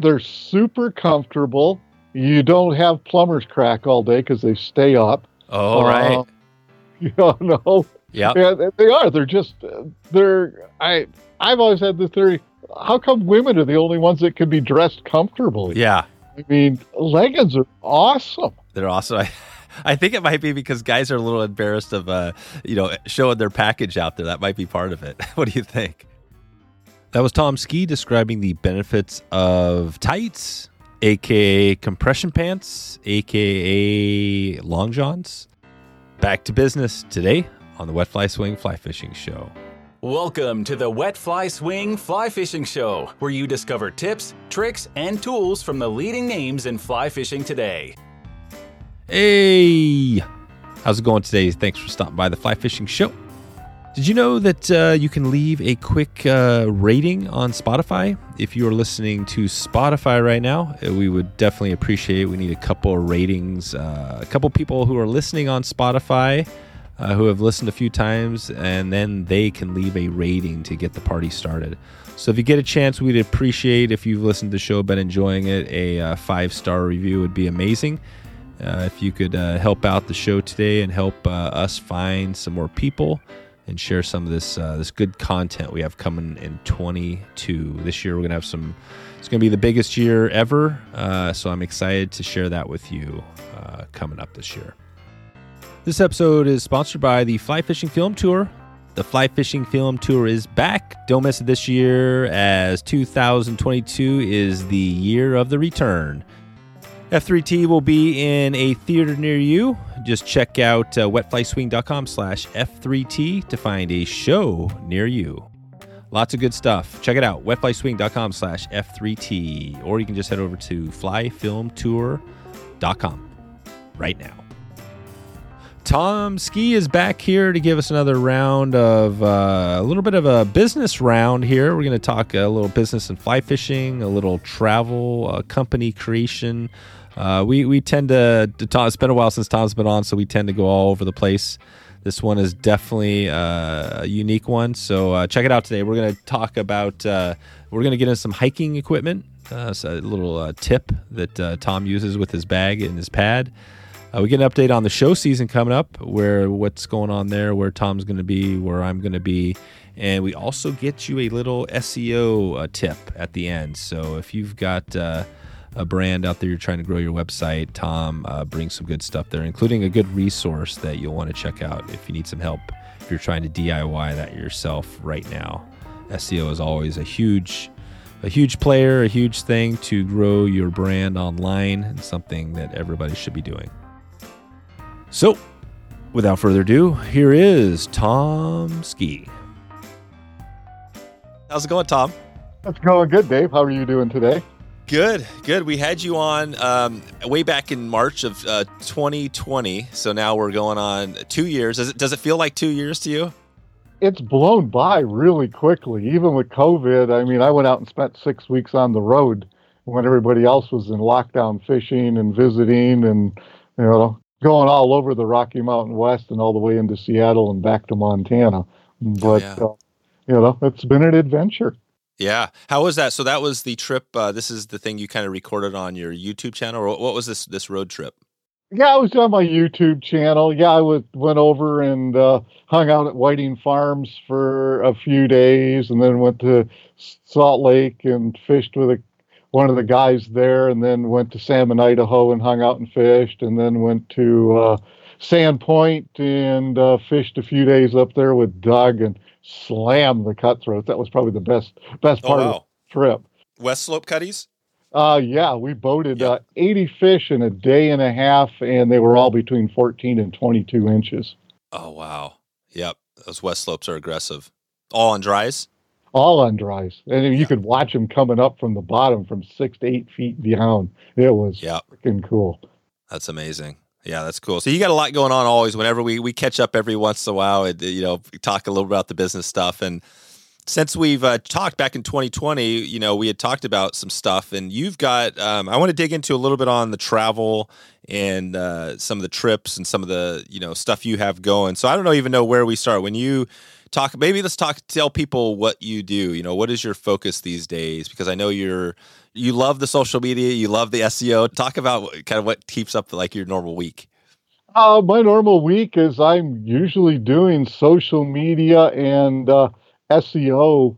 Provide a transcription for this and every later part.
they're super comfortable. You don't have plumber's crack all day because they stay up. Oh, right. Um, you don't know. Yeah, they- they are. They're just they're. I I've always had the theory. How come women are the only ones that can be dressed comfortably? Yeah. I mean, leggings are awesome. They're awesome. I, I think it might be because guys are a little embarrassed of, uh, you know, showing their package out there. That might be part of it. what do you think? That was Tom Ski describing the benefits of tights, aka compression pants, aka long johns. Back to business today on the Wet Fly Swing Fly Fishing Show. Welcome to the Wet Fly Swing Fly Fishing Show, where you discover tips, tricks, and tools from the leading names in fly fishing today. Hey, how's it going today? Thanks for stopping by the Fly Fishing Show. Did you know that uh, you can leave a quick uh, rating on Spotify? If you are listening to Spotify right now, uh, we would definitely appreciate it. We need a couple of ratings, uh, a couple people who are listening on Spotify uh, who have listened a few times, and then they can leave a rating to get the party started. So if you get a chance, we'd appreciate if you've listened to the show, been enjoying it, a uh, five star review would be amazing. If you could help out the show today and help us find some more people and share some of this uh, this good content we have coming in 22. This year we're gonna have some. It's gonna be the biggest year ever, uh, so I'm excited to share that with you uh, coming up this year. This episode is sponsored by the Fly Fishing Film Tour. The Fly Fishing Film Tour is back. Don't miss it this year, as 2022 is the year of the return. F3T will be in a theater near you. Just check out uh, wetflyswing.com slash F3T to find a show near you. Lots of good stuff. Check it out, wetflyswing.com slash F3T. Or you can just head over to flyfilmtour.com right now. Tom Ski is back here to give us another round of uh, a little bit of a business round here. We're going to talk a little business and fly fishing, a little travel, uh, company creation. Uh, we we tend to, to it's been a while since Tom's been on, so we tend to go all over the place. This one is definitely uh, a unique one, so uh, check it out today. We're going to talk about uh, we're going to get into some hiking equipment. Uh, so a little uh, tip that Tom uses with his bag and his pad. We get an update on the show season coming up, where what's going on there, where Tom's going to be, where I'm going to be, and we also get you a little SEO tip at the end. So if you've got a brand out there you're trying to grow your website, Tom uh, brings some good stuff there, including a good resource that you'll want to check out if you need some help if you're trying to DIY that yourself right now. SEO is always a huge a huge player, a huge thing to grow your brand online, and something that everybody should be doing. So, without further ado, here is Tom Ski. How's it going, Tom? It's going good, Dave. How are you doing today? Good, good. We had you on um, way back in March of uh, 2020, so now we're going on two years. Does it does it feel like two years to you? It's blown by really quickly. Even with COVID, I mean, I went out and spent six weeks on the road when everybody else was in lockdown fishing and visiting and, you know, going all over the Rocky Mountain West and all the way into Seattle and back to Montana. But, yeah. uh, you know, it's been an adventure. Yeah. How was that? So that was the trip. Uh, this is the thing you kind of recorded on your YouTube channel, what was this this road trip? Yeah, I was on my YouTube channel. Yeah, I was, went over and uh, hung out at Whiting Farms for a few days, and then went to Salt Lake and fished with a, one of the guys there, and then went to Salmon, Idaho, and hung out and fished, and then went to uh, Sandpoint and uh, fished a few days up there with Doug and slammed the cutthroat. That was probably the best best Oh, part of the trip. West Slope Cutties. Uh, yeah, we boated Yeah. uh, 80 fish in a day and a half, and they were all between 14 and 22 inches, Oh wow. Yep. Those West Slopes are aggressive. All on dries. all on dries. And you could watch them coming up from the bottom from six to eight feet down. It was Yep. freaking cool. That's amazing. Yeah, that's cool. So you got a lot going on always. Whenever we we catch up every once in a while, and, you know, talk a little about the business stuff. And since we've uh, talked back in 2020, you know, we had talked about some stuff, and you've got. Um, I want to dig into a little bit on the travel and uh, some of the trips and some of the you know stuff you have going. So I don't know even know where we start when you talk maybe let's talk tell people what you do you know what is your focus these days because i know you're you love the social media you love the seo talk about kind of what keeps up like your normal week. Uh, my normal week is i'm usually doing social media and uh, seo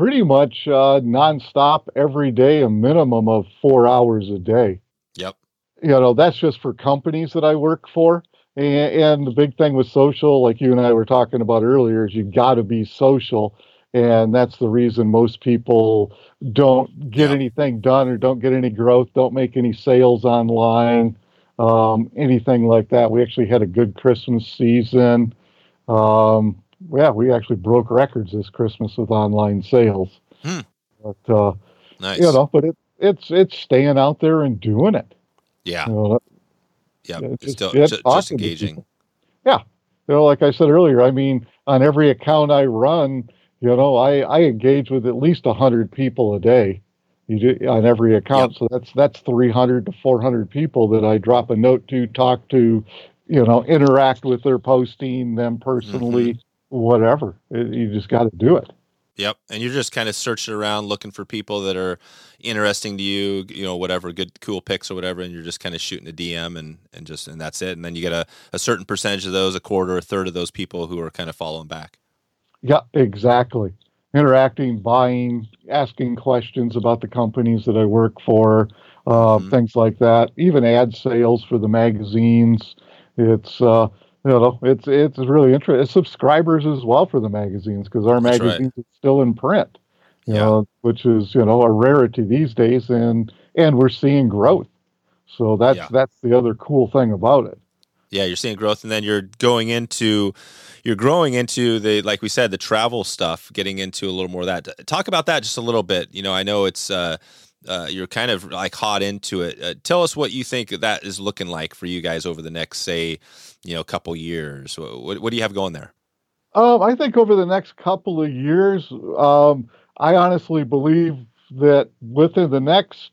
pretty much uh, nonstop every day a minimum of four hours a day. Yep. You know that's just for companies that i work for. And, and the big thing with social, like you and I were talking about earlier, is you've got to be social. And that's the reason most people don't get anything done or don't get any growth, don't make any sales online, um, anything like that. We actually had a good Christmas season. Um, yeah, we actually broke records this Christmas with online sales. Hmm. But uh, nice. you know, but it, it's it's staying out there and doing it. Yeah. You know, yeah, just, still, just, just engaging. Yeah, you know, like I said earlier, I mean, on every account I run, you know, I I engage with at least hundred people a day. You do on every account, yep. so that's that's three hundred to four hundred people that I drop a note to, talk to, you know, interact with their posting, them personally, mm-hmm. whatever. It, you just got to do it. Yep. And you're just kind of searching around looking for people that are interesting to you, you know, whatever, good, cool pics or whatever. And you're just kind of shooting a DM and, and just, and that's it. And then you get a, a certain percentage of those, a quarter, a third of those people who are kind of following back. Yeah, exactly. Interacting, buying, asking questions about the companies that I work for, uh, mm-hmm. things like that. Even ad sales for the magazines. It's, uh, you know, it's it's really interesting. It's subscribers as well for the magazines because our That's magazines right. still in print, you yeah. know, which is you know a rarity these days, and and we're seeing growth. So that's yeah. that's the other cool thing about it. Yeah, you're seeing growth, and then you're going into you're growing into the like we said the travel stuff, getting into a little more of that. Talk about that just a little bit. You know, I know it's. uh uh, you're kind of like hot into it. Uh, tell us what you think that is looking like for you guys over the next, say, you know, couple years. What, what do you have going there? Um, I think over the next couple of years, um, I honestly believe that within the next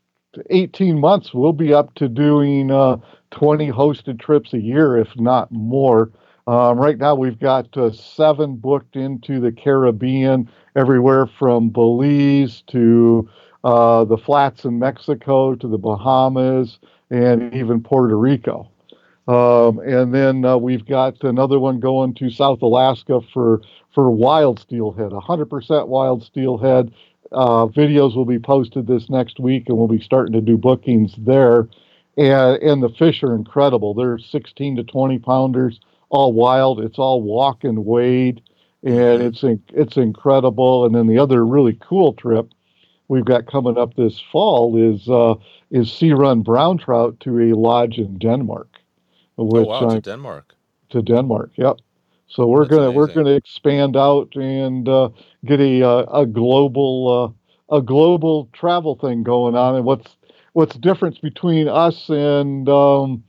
18 months, we'll be up to doing uh, 20 hosted trips a year, if not more. Um, right now, we've got uh, seven booked into the Caribbean, everywhere from Belize to uh, the flats in Mexico to the Bahamas and even Puerto Rico. Um, and then uh, we've got another one going to South Alaska for for wild steelhead, 100% wild steelhead. Uh, videos will be posted this next week, and we'll be starting to do bookings there. And, and the fish are incredible. They're 16 to 20 pounders, all wild. It's all walk and wade, and it's it's incredible. And then the other really cool trip we've got coming up this fall is uh, is sea run brown trout to a lodge in Denmark. Which, oh wow, to Denmark. To Denmark, yep. So we're That's gonna amazing. we're gonna expand out and uh, get a uh, a global uh, a global travel thing going on. And what's what's difference between us and um,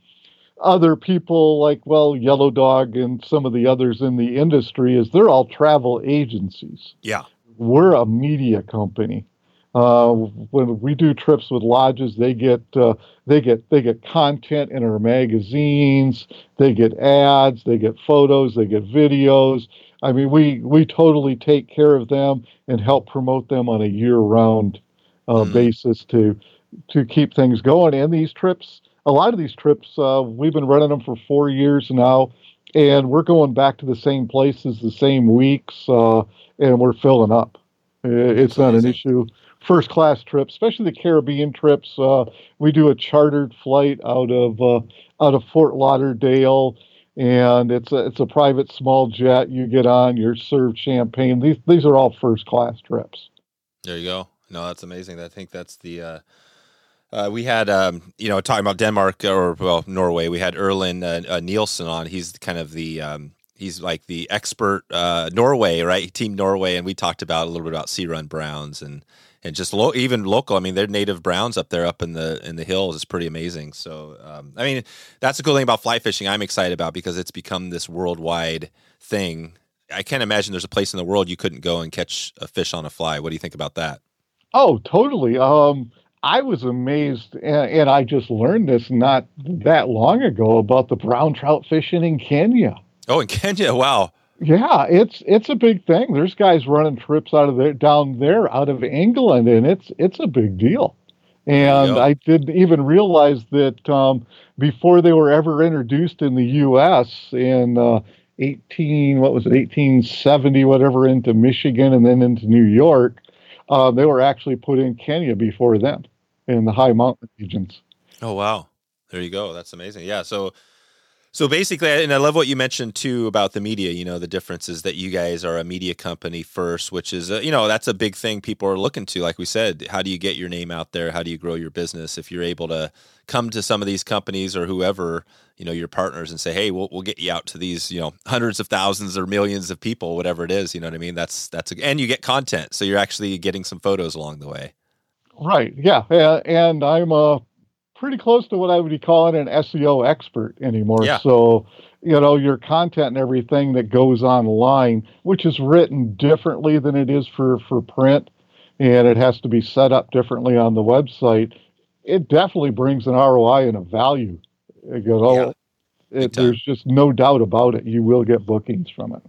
other people like well Yellow Dog and some of the others in the industry is they're all travel agencies. Yeah, we're a media company. Uh, when we do trips with lodges, they get uh, they get they get content in our magazines. They get ads. They get photos. They get videos. I mean, we we totally take care of them and help promote them on a year-round uh, mm. basis to to keep things going. And these trips, a lot of these trips, uh, we've been running them for four years now, and we're going back to the same places, the same weeks, uh, and we're filling up. It's not an issue first class trips, especially the Caribbean trips. Uh, we do a chartered flight out of uh, out of Fort Lauderdale, and it's a it's a private small jet. You get on, you're served champagne. These these are all first class trips. There you go. No, that's amazing. I think that's the. Uh... Uh, we had, um, you know, talking about Denmark or well Norway. We had Erlend uh, uh, Nilssen on. He's kind of the um, he's like the expert uh, Norway, right? Team Norway, and we talked about a little bit about Sea Run Browns and and just lo- even local. I mean, they're native browns up there, up in the in the hills. It's pretty amazing. So, um, I mean, that's the cool thing about fly fishing. I'm excited about because it's become this worldwide thing. I can't imagine there's a place in the world you couldn't go and catch a fish on a fly. What do you think about that? Oh, totally. Um, I was amazed, and, and I just learned this not that long ago about the brown trout fishing in Kenya. Oh, in Kenya! Wow. Yeah, it's it's a big thing. There's guys running trips out of there down there out of England, and it's it's a big deal. And I didn't even realize that um, before they were ever introduced in the U.S. in uh, 18, what was it, 1870, whatever, into Michigan and then into New York, uh, they were actually put in Kenya before then in the high mountain regions. Oh wow, there you go. That's amazing. Yeah. So so basically, and I love what you mentioned too about the media. You know, the difference is that you guys are a media company first, which is, a, you know, that's a big thing people are looking to. Like we said, how do you get your name out there? How do you grow your business? If you're able to come to some of these companies or whoever, you know, your partners and say, hey, we'll, we'll get you out to these, you know, hundreds of thousands or millions of people, whatever it is. You know what I mean? That's, that's, a, and you get content. So you're actually getting some photos along the way. Right. Yeah. And I'm a pretty close to what I would be calling an SEO expert anymore. Yeah. So, you know, your content and everything that goes online, which is written differently than it is for, for print, and it has to be set up differently on the website, it definitely brings an ROI and a value. You know, yeah. it, there's just no doubt about it. You will get bookings from it.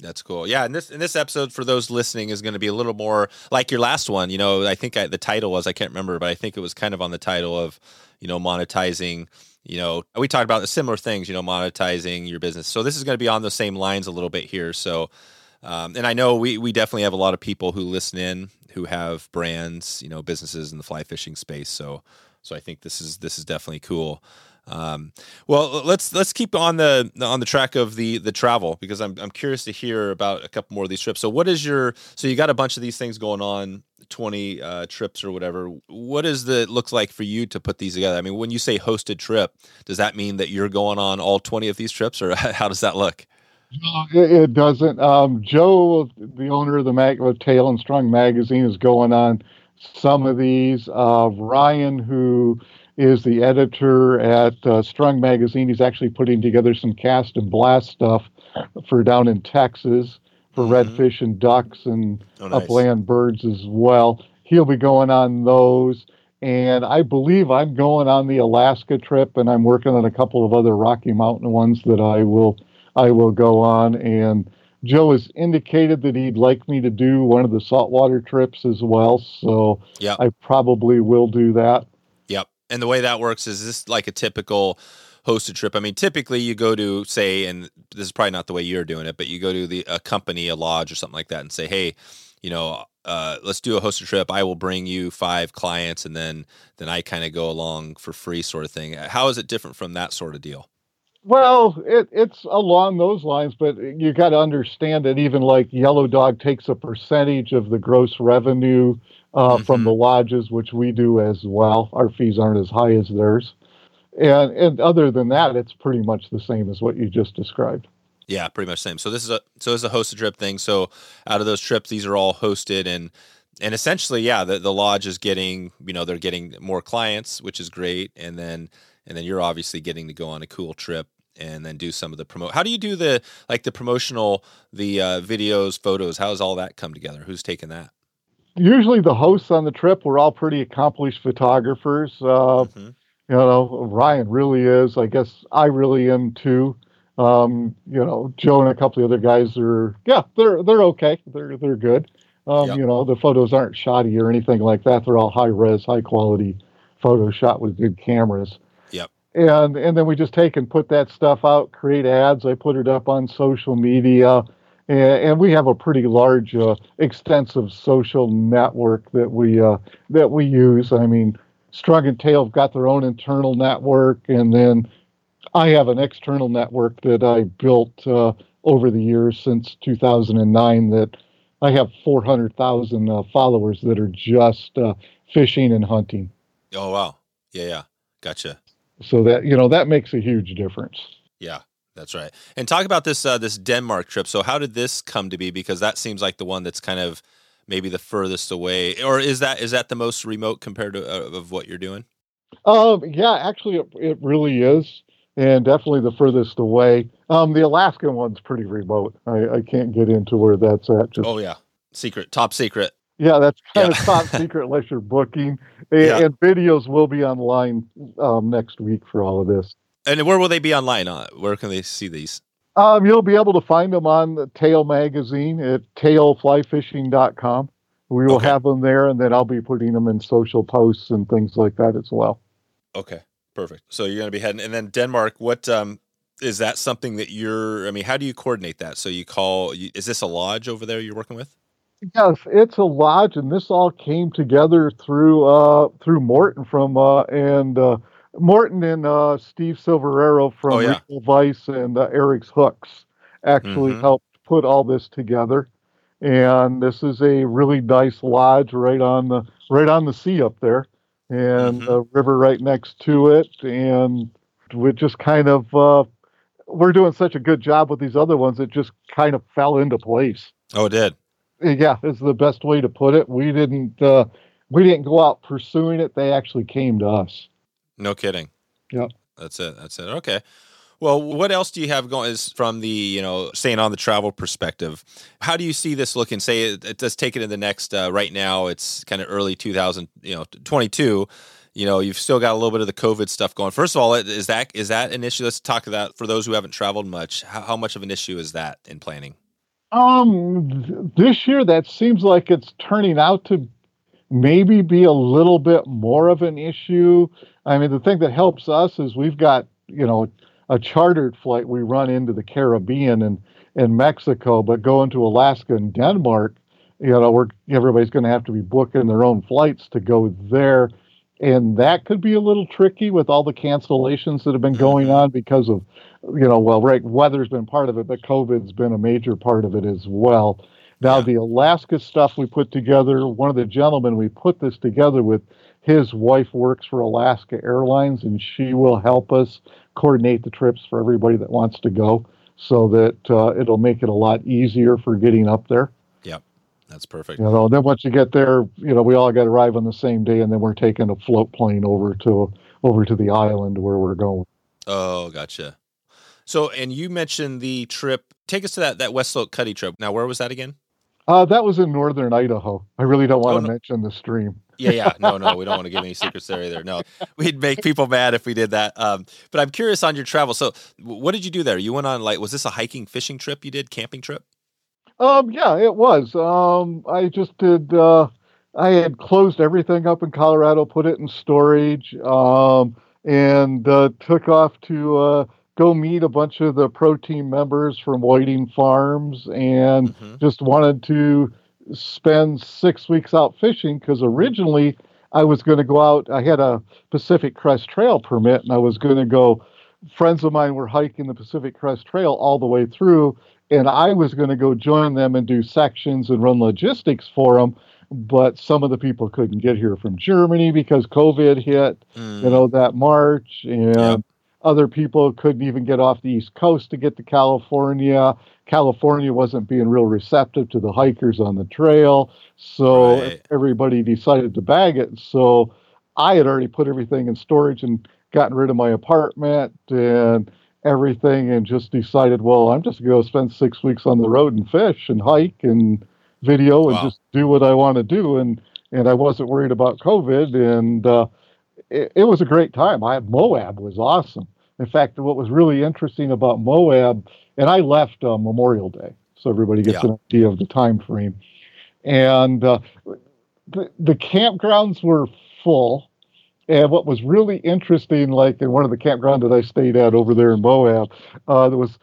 That's cool. Yeah, and this in this episode for those listening is going to be a little more like your last one. You know, I think I, the title was I can't remember, but I think it was kind of on the title of you know monetizing. You know, we talked about the similar things. You know, monetizing your business. So this is going to be on the same lines a little bit here. So, um, and I know we we definitely have a lot of people who listen in who have brands, you know, businesses in the fly fishing space. So, so I think this is this is definitely cool. Um, well, let's let's keep on the on the track of the the travel because I'm I'm curious to hear about a couple more of these trips. So, what is your so you got a bunch of these things going on, twenty uh, trips or whatever. What is the looks like for you to put these together? I mean, when you say hosted trip, does that mean that you're going on all twenty of these trips, or how does that look? No, it, it doesn't. Um, Joe, the owner of the mag- of Tail and Strung magazine, is going on some of these. Uh, Ryan, who is the editor at uh, Strung Magazine. He's actually putting together some cast and blast stuff for down in Texas for mm-hmm. redfish and ducks and oh, nice. upland birds as well. He'll be going on those. And I believe I'm going on the Alaska trip, and I'm working on a couple of other Rocky Mountain ones that I will I will go on. And Joe has indicated that he'd like me to do one of the saltwater trips as well. So yep. I probably will do that. And the way that works is this like a typical hosted trip. I mean, typically you go to say, and this is probably not the way you're doing it, but you go to the a company, a lodge, or something like that, and say, hey, you know, uh, let's do a hosted trip. I will bring you five clients, and then then I kind of go along for free, sort of thing. How is it different from that sort of deal? Well, it, it's along those lines, but you got to understand that even like Yellow Dog takes a percentage of the gross revenue uh, mm-hmm. from the lodges, which we do as well. Our fees aren't as high as theirs. And, and other than that, it's pretty much the same as what you just described. Yeah, pretty much same. So this is a so it's a hosted trip thing. So out of those trips, these are all hosted and and essentially, yeah, the, the lodge is getting you know they're getting more clients, which is great, and then and then you're obviously getting to go on a cool trip and then do some of the promote. How do you do the like the promotional, the uh, videos, photos? How does all that come together? Who's taking that? Usually the hosts on the trip were all pretty accomplished photographers. Uh, mm-hmm. You know, Ryan really is. I guess I really am too. Um, you know, Joe and a couple of other guys are, yeah, they're they're okay. They're they're good. Um, yep. You know, the photos aren't shoddy or anything like that. They're all high res, high quality photos shot with good cameras. Yep. And and then we just take and put that stuff out, create ads. I put it up on social media and, and we have a pretty large, uh, extensive social network that we uh, that we use. I mean, Strung and Tail have got their own internal network, and then I have an external network that I built uh, over the years since 2009. That I have 400,000 uh, followers that are just uh, fishing and hunting. Oh wow! Yeah, yeah, gotcha. So that you know that makes a huge difference. Yeah, that's right. And talk about this uh, this Denmark trip. So how did this come to be? Because that seems like the one that's kind of maybe the furthest away, or is that is that the most remote compared to uh, of what you're doing? Um, yeah, actually, it, it, really is, and definitely the furthest away. Um, the Alaskan one's pretty remote. I, I can't get into where that's at. Just, oh yeah, secret, top secret. Yeah, that's kind yeah. of top secret unless you're booking. And, yeah. and videos will be online um, next week for all of this. And where will they be online? Uh, where can they see these? Um, you'll be able to find them on the Tail magazine at tailflyfishing.com. We will Okay. have them there, and then I'll be putting them in social posts and things like that as well. Okay, perfect. So you're going to be heading, and then Denmark. What um, is that something that you're? I mean, how do you coordinate that? So you call? You, is this a lodge over there you're working with? Yes, it's a lodge, and this all came together through uh, through Morton from uh, and uh, Morton and uh, Steve Silverero from Oh, yeah. Vice and uh, Ahrex Hooks actually Mhm. helped put all this together. And this is a really nice lodge right on the right on the sea up there, and Mhm. the river right next to it, and we just kind of uh, we're doing such a good job with these other ones. It just kind of fell into place Oh, it did. yeah is the best way to put it we didn't uh we didn't go out pursuing it they actually came to us No kidding. Yep. That's it. That's it. Okay. Well, what else do you have going? Is from the you know staying on the travel perspective. How do you see this looking? Say it, it does take it in the next. Uh, right now, it's kind of early 2000. You know, 22. You know, you've still got a little bit of the COVID stuff going. First of all, is that is that an issue? Let's talk about for those who haven't traveled much. How, how much of an issue is that in planning? um th- this year that seems like it's turning out to maybe be a little bit more of an issue. I mean the thing that helps us is we've got you know a chartered flight. We run into the caribbean and and mexico but going to alaska and denmark you know we're everybody's going to have to be booking their own flights to go there. And that could be a little tricky with all the cancellations that have been going on because of you know well right weather's been part of it but covid's been a major part of it as well now the alaska stuff we put together one of the gentlemen we put this together with his wife works for alaska airlines and she will help us coordinate the trips for everybody that wants to go so that uh, it'll make it a lot easier for getting up there Yep, That's perfect. you know, then once you get there, you know, we all got to arrive on the same day, and then we're taking a float plane over to over to the island where we're going. Oh, gotcha. So, and you mentioned the trip. Take us to that that West Slope Cutty trip. Now, where was that again? Uh, that was in northern Idaho. I really don't want Oh, to no. mention the stream. Yeah, yeah. No, no, we don't want to give any secrets there either. No, we'd make people mad if we did that. Um, but I'm curious on your travel. So, what did you do there? You went on like, was this a hiking, fishing trip? You did camping trip? Um, yeah, it was. Um, I just did. Uh, I had closed everything up in Colorado, put it in storage, um, and uh, took off to uh, go meet a bunch of the pro team members from Whiting Farms, and Mhm. just wanted to spend six weeks out fishing because originally I was going to go out. I had a Pacific Crest Trail permit, and I was going to go. Friends of mine were hiking the Pacific Crest Trail all the way through, and I was going to go join them and do sections and run logistics for them. But some of the people couldn't get here from Germany because COVID hit, Mm, you know, that March, and Yep. Other people couldn't even get off the East Coast to get to California. California wasn't being real receptive to the hikers on the trail, so Right. everybody decided to bag it. So I had already put everything in storage and gotten rid of my apartment and everything, and just decided, well, I'm just going to spend six weeks on the road and fish and hike and video and Wow. just do what I want to do. And and I wasn't worried about COVID, and uh, it, it was a great time. I Moab was awesome. In fact, what was really interesting about Moab, and I left uh, Memorial Day, so everybody gets Yeah. an idea of the time frame. And uh, the, the campgrounds were full. And what was really interesting, like in one of the campgrounds that I stayed at over there in Moab, uh, there was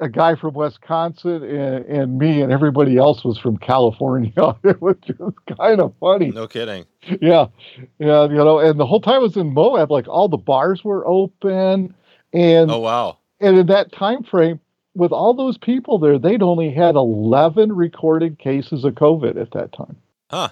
a guy from Wisconsin and, and me, and everybody else was from California. it was just kind of funny no kidding. yeah yeah you know and the whole time I was in moab like all the bars were open and Oh, wow. and in that time frame with all those people there they'd only had 11 recorded cases of covid at that time Huh.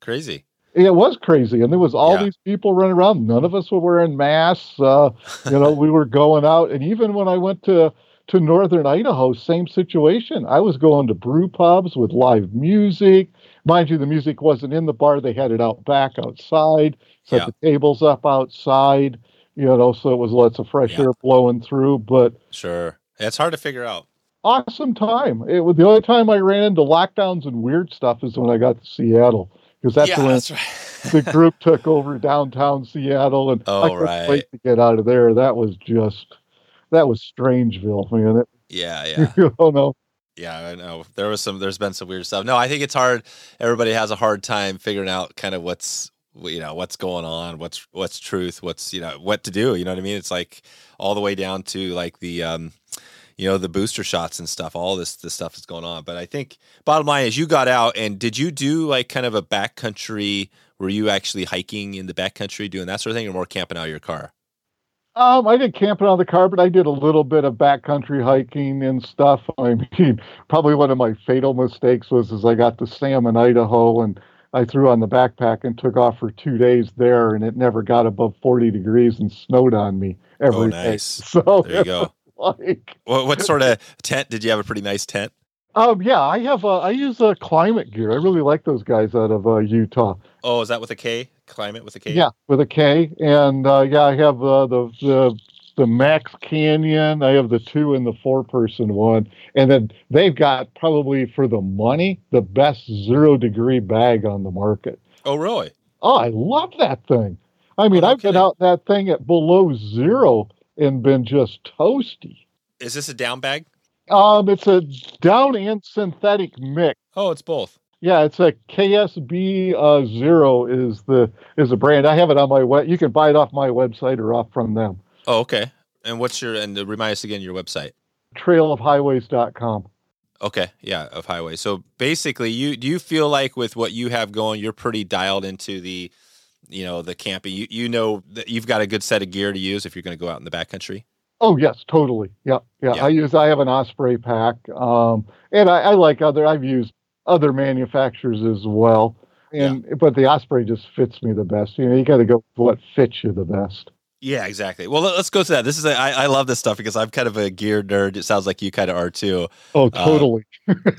Crazy. it was crazy and there was all Yeah. these people running around none of us were wearing masks uh, you know we were going out and even when i went to to northern idaho same situation i was going to brew pubs with live music mind you the music wasn't in the bar they had it out back outside set Yeah. the tables up outside you know so it was lots of fresh Yeah. air blowing through but Sure. It's hard to figure out. awesome time it was the only time i ran into lockdowns and weird stuff is when i got to seattle because that's yeah, when that's right. the group took over downtown Seattle, and Oh, I couldn't right. wait to get out of there. That was just that was Strangeville, man. It, Yeah, yeah. you don't know. Yeah, I know. There was some. There's been some weird stuff. No, I think it's hard. Everybody has a hard time figuring out kind of what's you know what's going on, what's what's truth, what's you know what to do. You know what I mean? It's like all the way down to like the um, you know the booster shots and stuff. All this this stuff is going on. But I think bottom line is you got out and did you do like kind of a backcountry? Were you actually hiking in the backcountry, doing that sort of thing, or more camping out of your car? Um, I did camping on the car, but I did a little bit of backcountry hiking and stuff. I mean, probably one of my fatal mistakes was as I got to Salmon, Idaho, and I threw on the backpack and took off for two days there, and it never got above 40 degrees and snowed on me every oh, day. nice. So There you go. like, What, what sort of tent did you have? A pretty nice tent. um, yeah, I have a, I use a Klymit gear. I really like those guys out of uh, Utah. Oh, is that with a K? Klymit with a K? Yeah, with a K, and uh, yeah, I have uh, the the the Max Canyon. I have the two and the four person one, and then they've got probably for the money the best zero degree bag on the market. Oh, really? Oh, I love that thing. I mean, Oh, no I've been out that thing at below zero and been just toasty. Is this a down bag? Um, it's a down and synthetic mix. Oh, it's both. Yeah, it's a KSB uh, Zero is the is the brand. I have it on my web. You can buy it off my website or off from them. Oh, okay. And what's your and remind us again your website? Trailofhighways.com. Okay, yeah, of highway. So basically, you do you feel like with what you have going, you're pretty dialed into the, you know, the camping. You you know that you've got a good set of gear to use if you're going to go out in the backcountry. Oh yes, totally. Yeah, yeah. Yeah. I use. I have an Osprey pack, um, and I, I like other. I've used other manufacturers as well, and but the Osprey just fits me the best. You know, you got to go with what fits you the best. Yeah, exactly. Well, let- let's go to that. This is a, I, I love this stuff because I'm kind of a gear nerd. It sounds like you kind of are too. Oh, Uh, totally.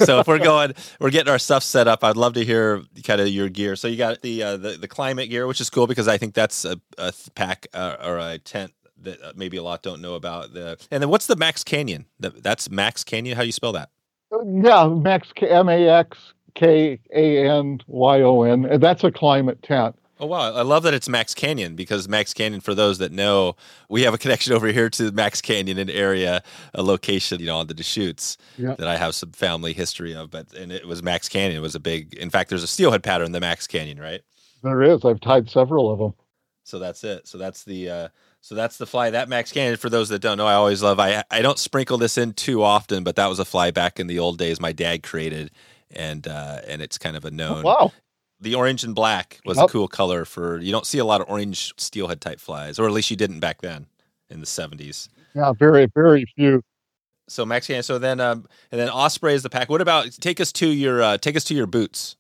so if we're going, we're getting our stuff set up. I'd love to hear kind of your gear. So you got the uh, the, the Klymit gear, which is cool because I think that's a, a pack uh, or a tent that uh, maybe a lot don't know about. The and then what's the Max Canyon? That's Max Canyon. How do you spell that? yeah, Max M A X K A N Y O N. That's a Klymit tent. Oh wow, I love that it's Max Canyon because Max Canyon, for those that know, we have a connection over here to Max Canyon, an area, a location, you know, on the Deschutes Yeah. that I have some family history of. But and it was Max Canyon. It was a big. In fact, there's a steelhead pattern in the Max Canyon, right? There is. I've tied several of them. So that's it. So that's the uh so that's the fly. That Max Canyon, for those that don't know, I always love I I don't sprinkle this in too often, but that was a fly back in the old days my dad created and uh and it's kind of a known Wow. The orange and black was a cool color for you don't see a lot of orange steelhead type flies, or at least you didn't back then in the seventies. Yeah, very, very few. So Max so then um and then Osprey is the pack. What about take us to your uh take us to your boots?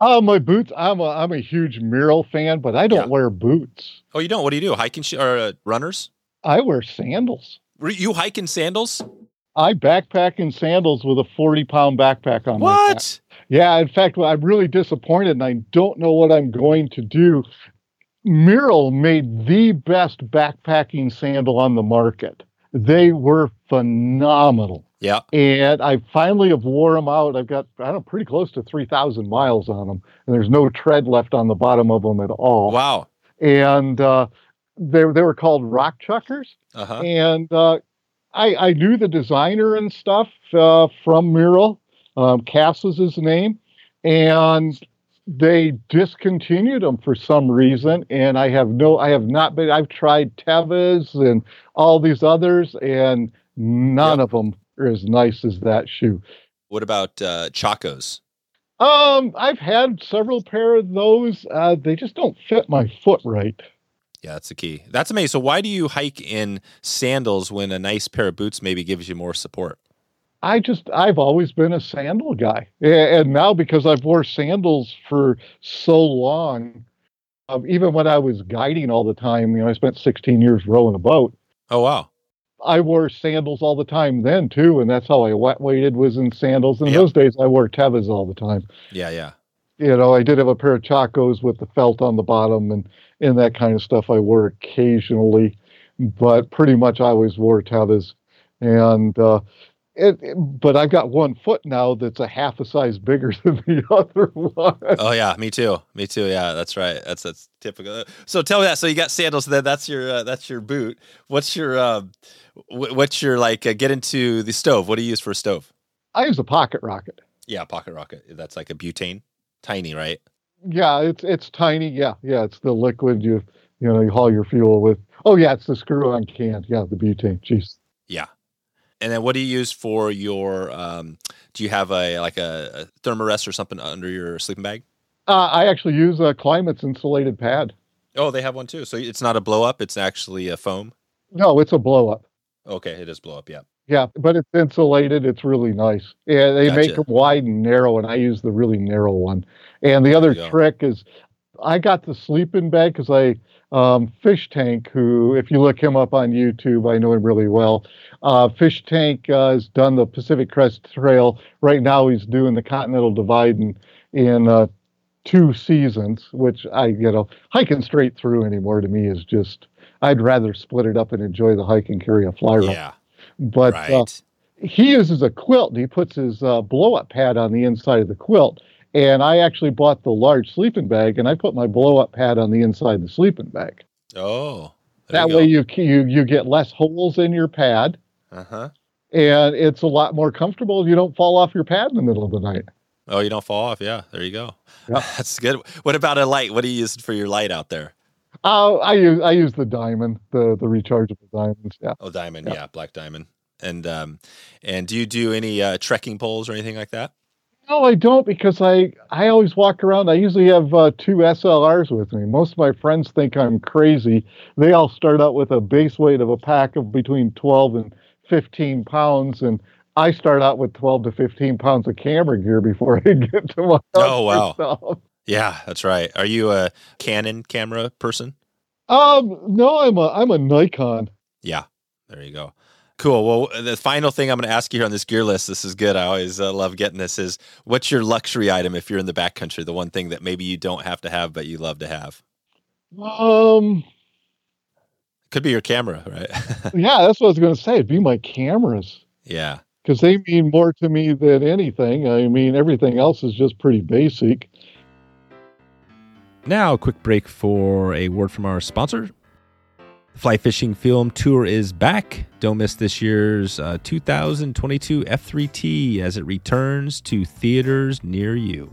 Uh, my boots. I'm a I'm a huge Merrell fan, but I don't Yeah. wear boots. Oh, you don't? What do you do? Hiking sh- or uh, runners? I wear sandals. Re- You hike in sandals? I backpack in sandals with a 40 pound backpack on my back. What? Yeah, in fact, I'm really disappointed and I don't know what I'm going to do. Merrell made the best backpacking sandal on the market. They were phenomenal. Yeah. And I finally have wore them out. I've got, I don't know, pretty close to 3,000 miles on them. And there's no tread left on the bottom of them at all. Wow. And uh, they, they were called rock chuckers Uh huh. and uh, I, I knew the designer and stuff uh, from Mural. Um, Cass was his name, and they discontinued them for some reason. And I have no, I have not been. I've tried Tevas and all these others, and none Yep. of them are as nice as that shoe. What about uh, Chacos? Um, I've had several pair of those. Uh, they just don't fit my foot right. Yeah, that's the key. That's amazing. So why do you hike in sandals when a nice pair of boots maybe gives you more support? I just I've always been a sandal guy, and now because I've wore sandals for so long, um, even when I was guiding all the time, you know, I spent 16 years rowing a boat. Oh wow. I wore sandals all the time then too, and that's how I wet weighted was in sandals. In Yep. those days, I wore Tevas all the time. Yeah, yeah. You know, I did have a pair of Chacos with the felt on the bottom and and that kind of stuff. I wore occasionally, but pretty much I always wore Tevas. And uh, It, it- but I've got one foot now that's a half a size bigger than the other one. Oh yeah, me too. Me too. Yeah, that's right. That's that's typical. So tell me that. So you got sandals. Then that's your uh, that's your boot. What's your uh, wh- what's your like uh, get into the stove? What do you use for a stove? I use a pocket rocket. Yeah, pocket rocket. That's like a butane, tiny, right? Yeah, it's it's tiny. Yeah, yeah, it's the liquid you you know you haul your fuel with. Oh yeah, it's the screw-on can. Yeah, the butane. Jeez. Yeah. And then what do you use for your? Um, do you have a like a, a thermarest or something under your sleeping bag? Uh, I actually use a Klymit's insulated pad. Oh, they have one too. So it's not a blow up. It's actually a foam. No, it's a blow up. Okay, it is blow up. Yeah. Yeah, but it's insulated. It's really nice. Yeah, they make them wide and narrow, and I use the really narrow one. And the other trick is, I got the sleeping bag because I um, Fish Tank, who if you look him up on YouTube, I know him really well. Uh, Fish Tank uh, has done the Pacific Crest Trail. Right now, he's doing the Continental Divide in in uh, two seasons, which I you know hiking straight through anymore to me is just. I'd rather split it up and enjoy the hike and carry a fly rod. Yeah. But right. uh, he uses a quilt. He puts his uh, blow up pad on the inside of the quilt. And I actually bought the large sleeping bag and I put my blow up pad on the inside of the sleeping bag. oh. That you way you, you you get less holes in your pad Uh huh. and it's a lot more comfortable. You don't fall off your pad in the middle of the night. Oh, you don't fall off. Yeah. There you go. Yeah. That's good. What about a light? What do you use for your light out there? Uh, I use I use the diamond, the the rechargeable diamonds. Yeah. Oh, diamond. Yeah. Yeah, black diamond. And um, and do you do any uh, trekking poles or anything like that? No, I don't because I I always walk around. I usually have uh, two SLRs with me. Most of my friends think I'm crazy. They all start out with a base weight of a pack of between 12 and 15 pounds, and I start out with 12 to 15 pounds of camera gear before I get to my Oh, wow. stuff. Yeah, that's right. Are you a Canon camera person? Um, no, I'm a I'm a Nikon. Yeah, there you go. Cool. Well, the final thing I'm going to ask you here on this gear list, this is good. I always uh, love getting this. Is what's your luxury item if you're in the backcountry? The one thing that maybe you don't have to have, but you love to have. Um, Could be your camera, right? yeah, that's what I was going to say. It'd be my cameras. yeah. because they mean more to me than anything. I mean, everything else is just pretty basic. Now, a quick break for a word from our sponsor. Fly Fishing Film Tour is back. Don't miss this year's uh, 2022 F3T as it returns to theaters near you.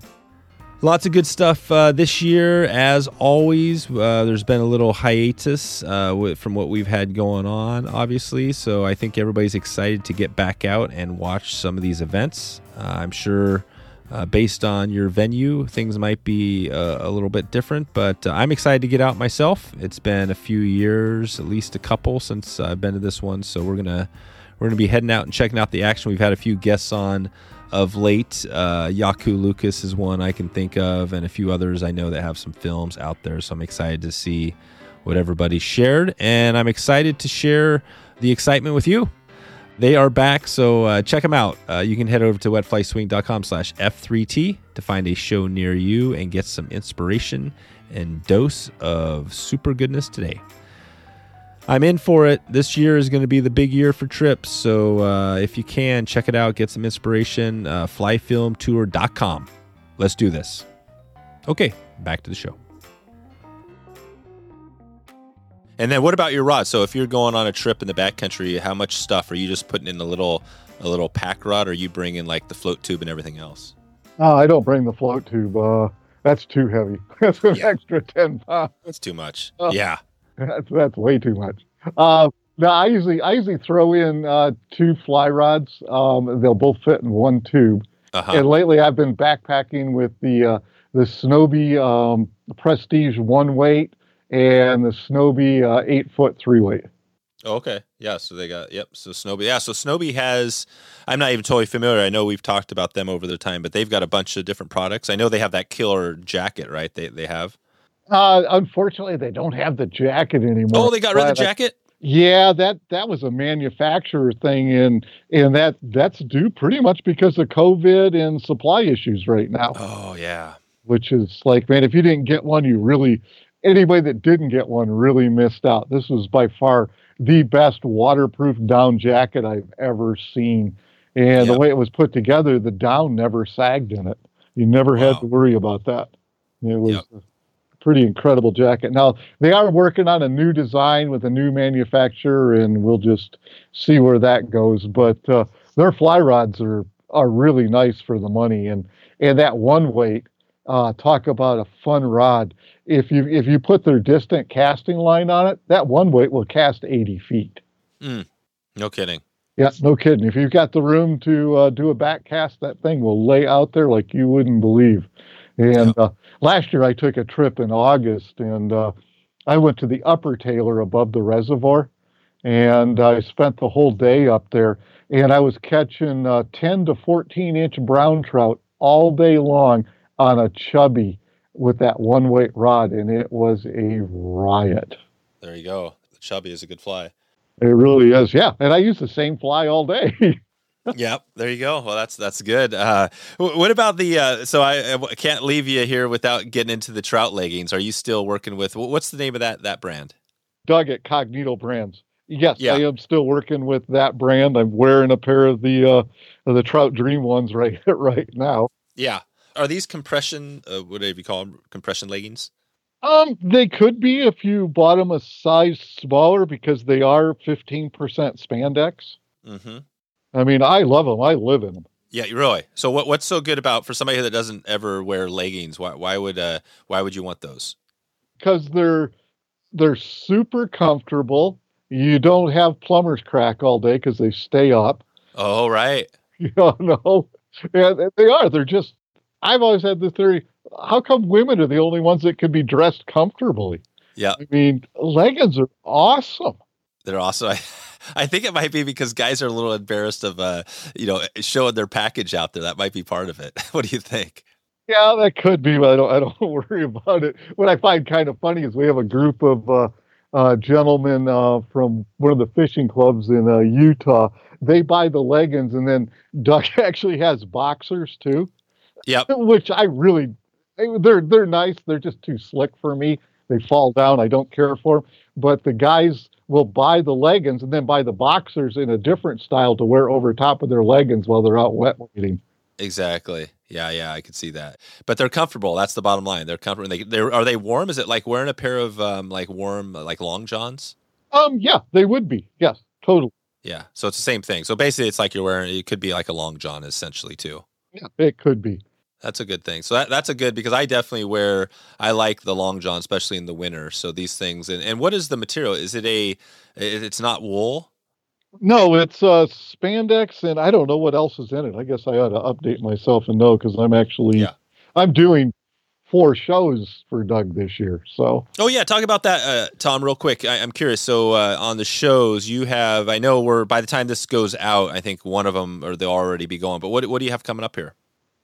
Lots of good stuff uh, this year, as always. Uh, there's been a little hiatus uh, from what we've had going on, obviously. So I think everybody's excited to get back out and watch some of these events. Uh, I'm sure, uh, based on your venue, things might be uh, a little bit different, but uh, I'm excited to get out myself. It's been a few years, at least a couple, since I've been to this one. So we're gonna we're gonna be heading out and checking out the action. We've had a few guests on of late. Uh, Yaku Lucas is one I can think of, and a few others I know that have some films out there. So I'm excited to see what everybody shared, and I'm excited to share the excitement with you. They are back, so uh, check them out. Uh, you can head over to wetflyswing.com slash F3T to find a show near you and get some inspiration and dose of super goodness today. I'm in for it. This year is going to be the big year for trips. So uh, if you can, check it out, get some inspiration. Uh, flyfilmtour.com. Let's do this. Okay, back to the show. And then what about your rod? So if you're going on a trip in the backcountry, how much stuff are you just putting in a little a little pack rod or are you bringing like the float tube and everything else? Uh, I don't bring the float tube. Uh, that's too heavy. That's an Yeah. extra 10 pounds. That's too much. Oh. Yeah. That's, that's way too much. Uh, no, I usually I usually throw in uh, two fly rods. Um, they'll both fit in one tube. Uh-huh. And lately, I've been backpacking with the uh, the Snowbee um, Prestige one weight and the Snowbee uh, eight foot three weight. Oh, okay. Yeah. So they got, yep. So Snowbee. Yeah. So Snowbee has, I'm not even totally familiar. I know we've talked about them over the time, but they've got a bunch of different products. I know they have that killer jacket, right? They, they have. Uh, unfortunately, they don't have the jacket anymore. Oh, they got rid of the I- jacket? Yeah, that that was a manufacturer thing, and and that that's due pretty much because of COVID and supply issues right now. Oh, yeah. Which is like, man, if you didn't get one, you really anybody that didn't get one really missed out. This was by far the best waterproof down jacket I've ever seen, And Yep. the way it was put together, the down never sagged in it. You never Wow. had to worry about that. It was Yep. a pretty incredible jacket. Now they are working on a new design with a new manufacturer, and we'll just see where that goes. But uh, their fly rods are are really nice for the money, and and that one weight. Uh, talk about a fun rod. If you if you put their distant casting line on it, that one weight will cast 80 feet. No kidding. Yeah, no kidding. If you've got the room to uh, do a back cast, that thing will lay out there like you wouldn't believe. And uh, last year I took a trip in August and uh, I went to the upper Taylor above the reservoir and I spent the whole day up there and I was catching uh, 10 to 14 inch brown trout all day long on a chubby with that one weight rod and it was a riot. There you go. The chubby is a good fly. It really is. Yeah. And I use the same fly all day. yep, there you go. Well, that's that's good. Uh, what about the? Uh, so I, I can't leave you here without getting into the trout leggings. Are you still working with? What's the name of that that brand? Doug at Cognito Brands. Yes, Yeah. I am still working with that brand. I'm wearing a pair of the uh, of the Trout Dream ones right right now. Yeah. Are these compression? Uh, whatever you call them, compression leggings? Um, they could be if you bought them a size smaller because they are 15% spandex. Mm-hmm. I mean, I love them. I live in them. Yeah, really. So what what's so good about for somebody that doesn't ever wear leggings? Why why would uh why would you want those? because they're they're super comfortable. You don't have plumber's crack all day because they stay up. Oh right. You know, and they are. They're just. I've always had the theory: how come women are the only ones that can be dressed comfortably? Yeah. I mean, leggings are awesome. They're awesome. I, I think it might be because guys are a little embarrassed of uh you know showing their package out there. That might be part of it. what do you think? Yeah, that could be, but I don't. I don't worry about it. What I find kind of funny is we have a group of uh, uh, gentlemen uh, from one of the fishing clubs in uh, Utah. They buy the leggings, and then Doug actually has boxers too. Yep. which I really they're they're nice. They're just too slick for me. They fall down. I don't care for them. But the guys will buy the leggings and then buy the boxers in a different style to wear over top of their leggings while they're out wet wading. Exactly. Yeah, yeah, I could see that. But they're comfortable. That's the bottom line. They're comfortable. They they're are they warm? Is it like wearing a pair of um like warm like long johns? Um, yeah, they would be. Yes, totally. Yeah. So it's the same thing. So basically it's like you're wearing it could be like a long john essentially too. Yeah, it could be. That's a good thing. So that, that's a good because I definitely wear I like the long john, especially in the winter. So these things and, and what is the material? Is it a it's not wool? No, it's uh spandex, and I don't know what else is in it. I guess I ought to update myself and know because I'm actually Yeah. I'm doing four shows for Doug this year. So Oh yeah, talk about that, uh, Tom, real quick. I, I'm curious. So uh, on the shows, you have I know we're by the time this goes out, I think one of them or they'll already be going. But what what do you have coming up here?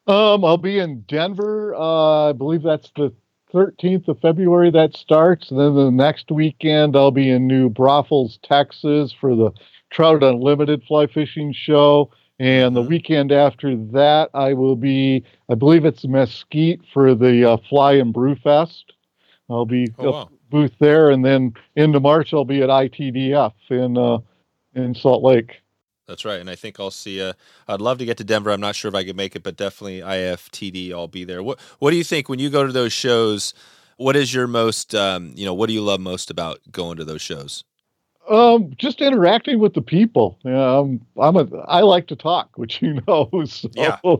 Um, I'll be in Denver. Uh, I believe that's the 13th of February that starts. And then the next weekend, I'll be in New Braunfels, Texas for the Trout Unlimited Fly Fishing Show. And the Mhm. weekend after that, I will be, I believe it's Mesquite for the uh, Fly and Brew Fest. I'll be Oh, wow. booth there. And then into March, I'll be at ITDF in, uh, in Salt Lake. That's right. And I think I'll see. Uh, I'd love to get to Denver. I'm not sure if I could make it, but definitely IFTD. I'll be there. What What do you think when you go to those shows? What is your most, um, you know, what do you love most about going to those shows? Um, just interacting with the people. Yeah, I'm, I'm a, I like to talk, which you know. So, Yeah.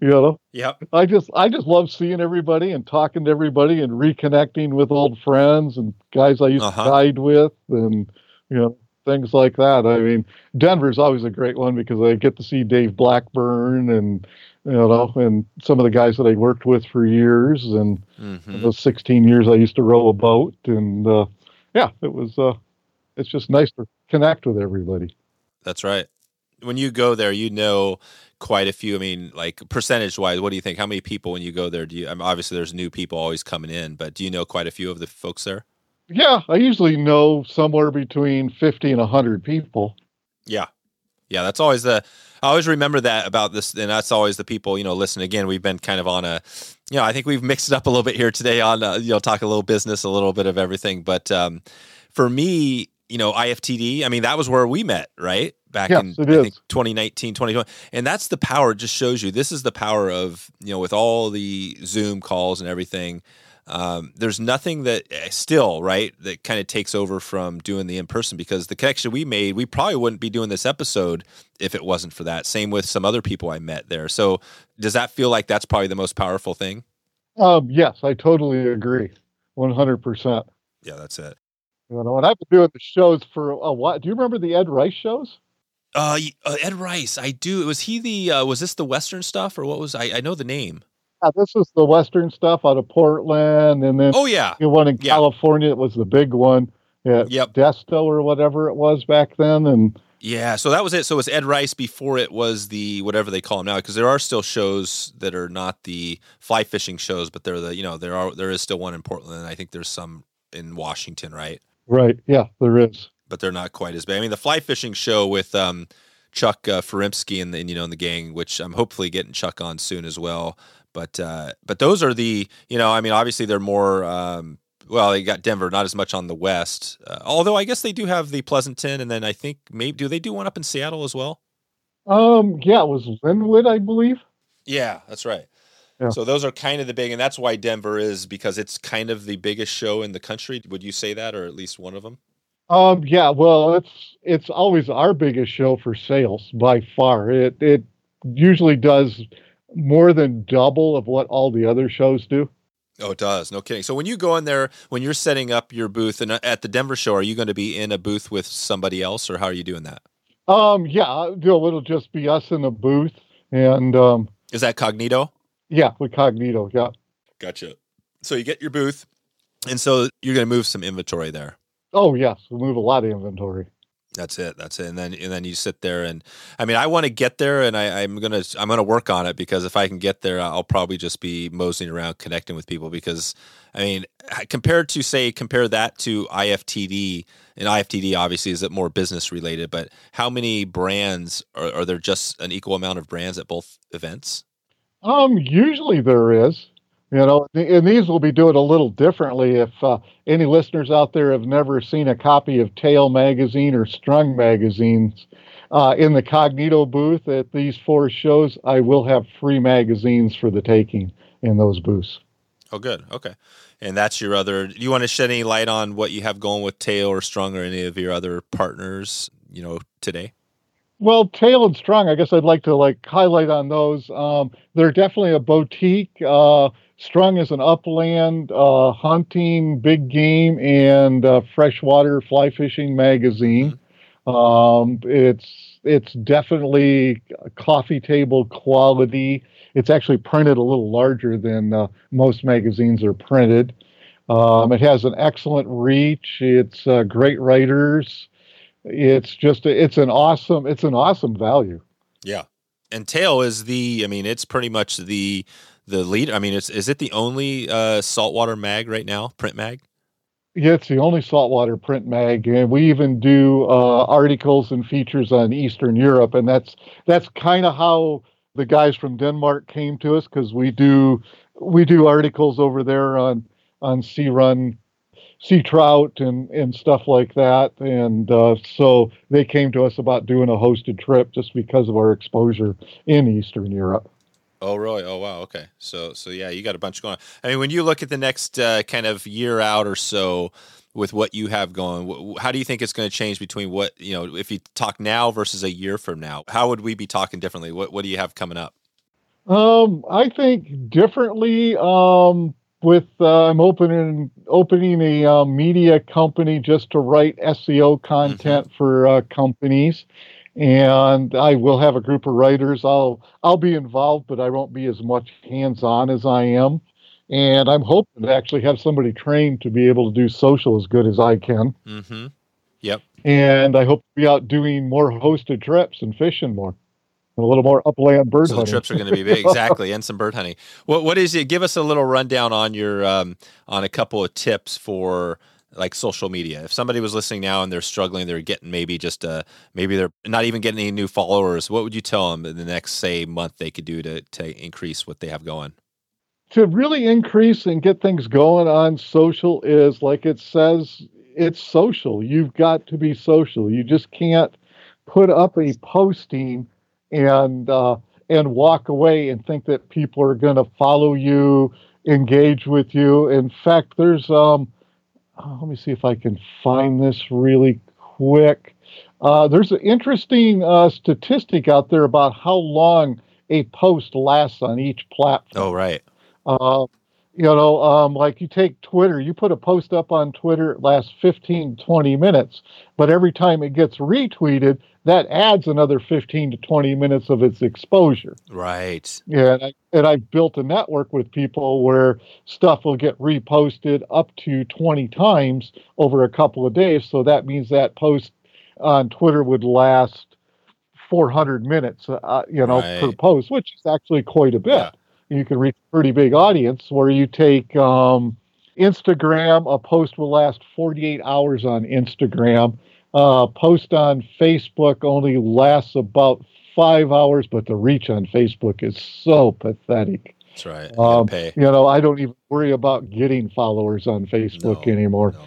You know, Yep. I just, I just love seeing everybody and talking to everybody and reconnecting with old friends and guys I used Uh-huh. to guide with and, you know, things like that. I mean, Denver's always a great one because I get to see Dave Blackburn and, you know, and some of the guys that I worked with for years and hmm those 16 years I used to row a boat and, uh, yeah, it was, uh, it's just nice to connect with everybody. That's right. When you go there, you know quite a few. I mean, like percentage wise, what do you think? How many people when you go there? Do you? I mean, obviously, there's new people always coming in, but do you know quite a few of the folks there? Yeah, I usually know somewhere between 50 and 100 people. Yeah. Yeah, that's always the I always remember that about this and that's always the people, you know, listen again, we've been kind of on a you know, I think we've mixed it up a little bit here today on uh, you know, talk a little business, a little bit of everything, but um for me, you know, IFTD, I mean, that was where we met, right? back Yes, in I think 2019, 2020. And that's the power. It just shows you this is the power of, you know, with all the Zoom calls and everything. Um, there's nothing that eh, still, right, that kind of takes over from doing the in person because the connection we made, we probably wouldn't be doing this episode if it wasn't for that. Same with some other people I met there. So does that feel like that's probably the most powerful thing? Um, yes, I totally agree, one hundred percent. Yeah, that's it. You know, and I've been doing the shows for a while. Do you remember the Ed Rice shows? Uh, uh, Ed Rice, I do. Was he the? Uh, was this the Western stuff, or what was? I, I know the name. Yeah, this was the Western stuff out of Portland, and then Oh yeah, the one in yeah. California. It was the big one at Yep. Desto or whatever it was back then, and yeah. So that was it. So it was Ed Rice before it was the whatever they call them now, because there are still shows that are not the fly fishing shows, but they're the you know there are there is still one in Portland. And I think there's some in Washington, right? right, yeah, there is. But they're not quite as big. I mean, the fly fishing show with um, Chuck uh, Furimsky and, and you know and the gang, which I'm hopefully getting Chuck on soon as well. But uh, but those are the you know I mean obviously they're more um, well they got Denver not as much on the west uh, although I guess they do have the Pleasanton and then I think maybe do they do one up in Seattle as well Um, yeah, it was Lynnwood, I believe. yeah that's right Yeah. so those are kind of the big and that's why Denver is because it's kind of the biggest show in the country would you say that or at least one of them Um, yeah, well, it's it's always our biggest show for sales by far. It it usually does more than double of what all the other shows do. Oh, it does. No kidding. So when you go in there, when you're setting up your booth and uh, at the Denver show, are you going to be in a booth with somebody else, or how are you doing that? Um, yeah, it'll just be us in the booth, and um, Is that Cognito? yeah, with Cognito, yeah. Gotcha. So you get your booth, and so you're going to move some inventory there. Oh yes, we move a lot of inventory. That's it. That's it. And then and then you sit there and I mean I want to get there and I, I'm gonna I'm gonna work on it because if I can get there I'll probably just be moseying around connecting with people because I mean compared to say compare that to IFTD and IFTD obviously is it more business related but how many brands are, are there just an equal amount of brands at both events? Um, usually there is, you know, and these will be doing a little differently. If uh, any listeners out there have never seen a copy of Tail magazine or Strung magazines, uh, in the Cognito booth at these four shows, I will have free magazines for the taking in those booths. Oh, good. Okay. And that's your other. Do you want to shed any light on what you have going with Tail or Strung or any of your other partners? You know, today. Well, Tail and Strung, I guess I'd like to like highlight on those. Um, they're definitely a boutique. Uh, Strung is an upland uh, hunting, big game, and uh, freshwater fly fishing magazine. Um, it's it's definitely coffee table quality. It's actually printed a little larger than uh, most magazines are printed. Um, it has an excellent reach. It's uh, great writers. It's just it's an awesome it's an awesome value. Yeah. And Tail is the. I mean, it's pretty much the the lead. I mean, it's is it the only uh, saltwater mag right now? Print mag. Yeah, it's the only saltwater print mag, and we even do uh, articles and features on Eastern Europe, and that's that's kind of how the guys from Denmark came to us because we do we do articles over there on on sea run, sea trout, and and stuff like that, and uh, so they came to us about doing a hosted trip just because of our exposure in Eastern Europe. Oh, really? Oh, wow. Okay. So, so yeah, you got a bunch going. on. I mean, when you look at the next uh, kind of year out or so with what you have going, wh- how do you think it's going to change between what you know, if you talk now versus a year from now? How would we be talking differently? What What do you have coming up? Um, I think differently. Um, with uh, I'm opening opening a uh, media company just to write SEO content for uh, companies, and I will have a group of writers. I'll I'll be involved, but I won't be as much hands on as I am. And I'm hoping to actually have somebody trained to be able to do social as good as I can. Mm-hmm. Yep. And I hope to be out doing more hosted trips and fishing more, and a little more upland bird So the trips are going to be big, exactly, and some bird hunting. What What is it? Give us a little rundown on your um, on a couple of tips for like social media. If somebody was listening now and they're struggling, they're getting maybe just uh maybe they're not even getting any new followers. What would you tell them in the next say month they could do to to increase what they have going? to really increase and get things going on social is like it says it's social you've got to be social you just can't put up a posting and uh, and walk away and think that people are going to follow you, engage with you. In fact, there's um, oh, let me see if I can find this really quick. Uh, there's an interesting uh, statistic out there about how long a post lasts on each platform. Oh, right. You know, um, like you take Twitter, you put a post up on Twitter, it lasts 15, 20 minutes, but every time it gets retweeted, that adds another 15 to 20 minutes of its exposure. Right. Yeah, and, I, and I've built a network with people where stuff will get reposted up to 20 times over a couple of days. So that means that post on Twitter would last 400 minutes, uh, you know, Right. per post, which is actually quite a bit. Yeah. You can reach a pretty big audience. Where you take um, Instagram, a post will last 48 hours on Instagram. Uh, post on Facebook only lasts about five hours, but the reach on Facebook is so pathetic. That's right. You Um, pay. You know, I don't even worry about getting followers on Facebook No, anymore. no.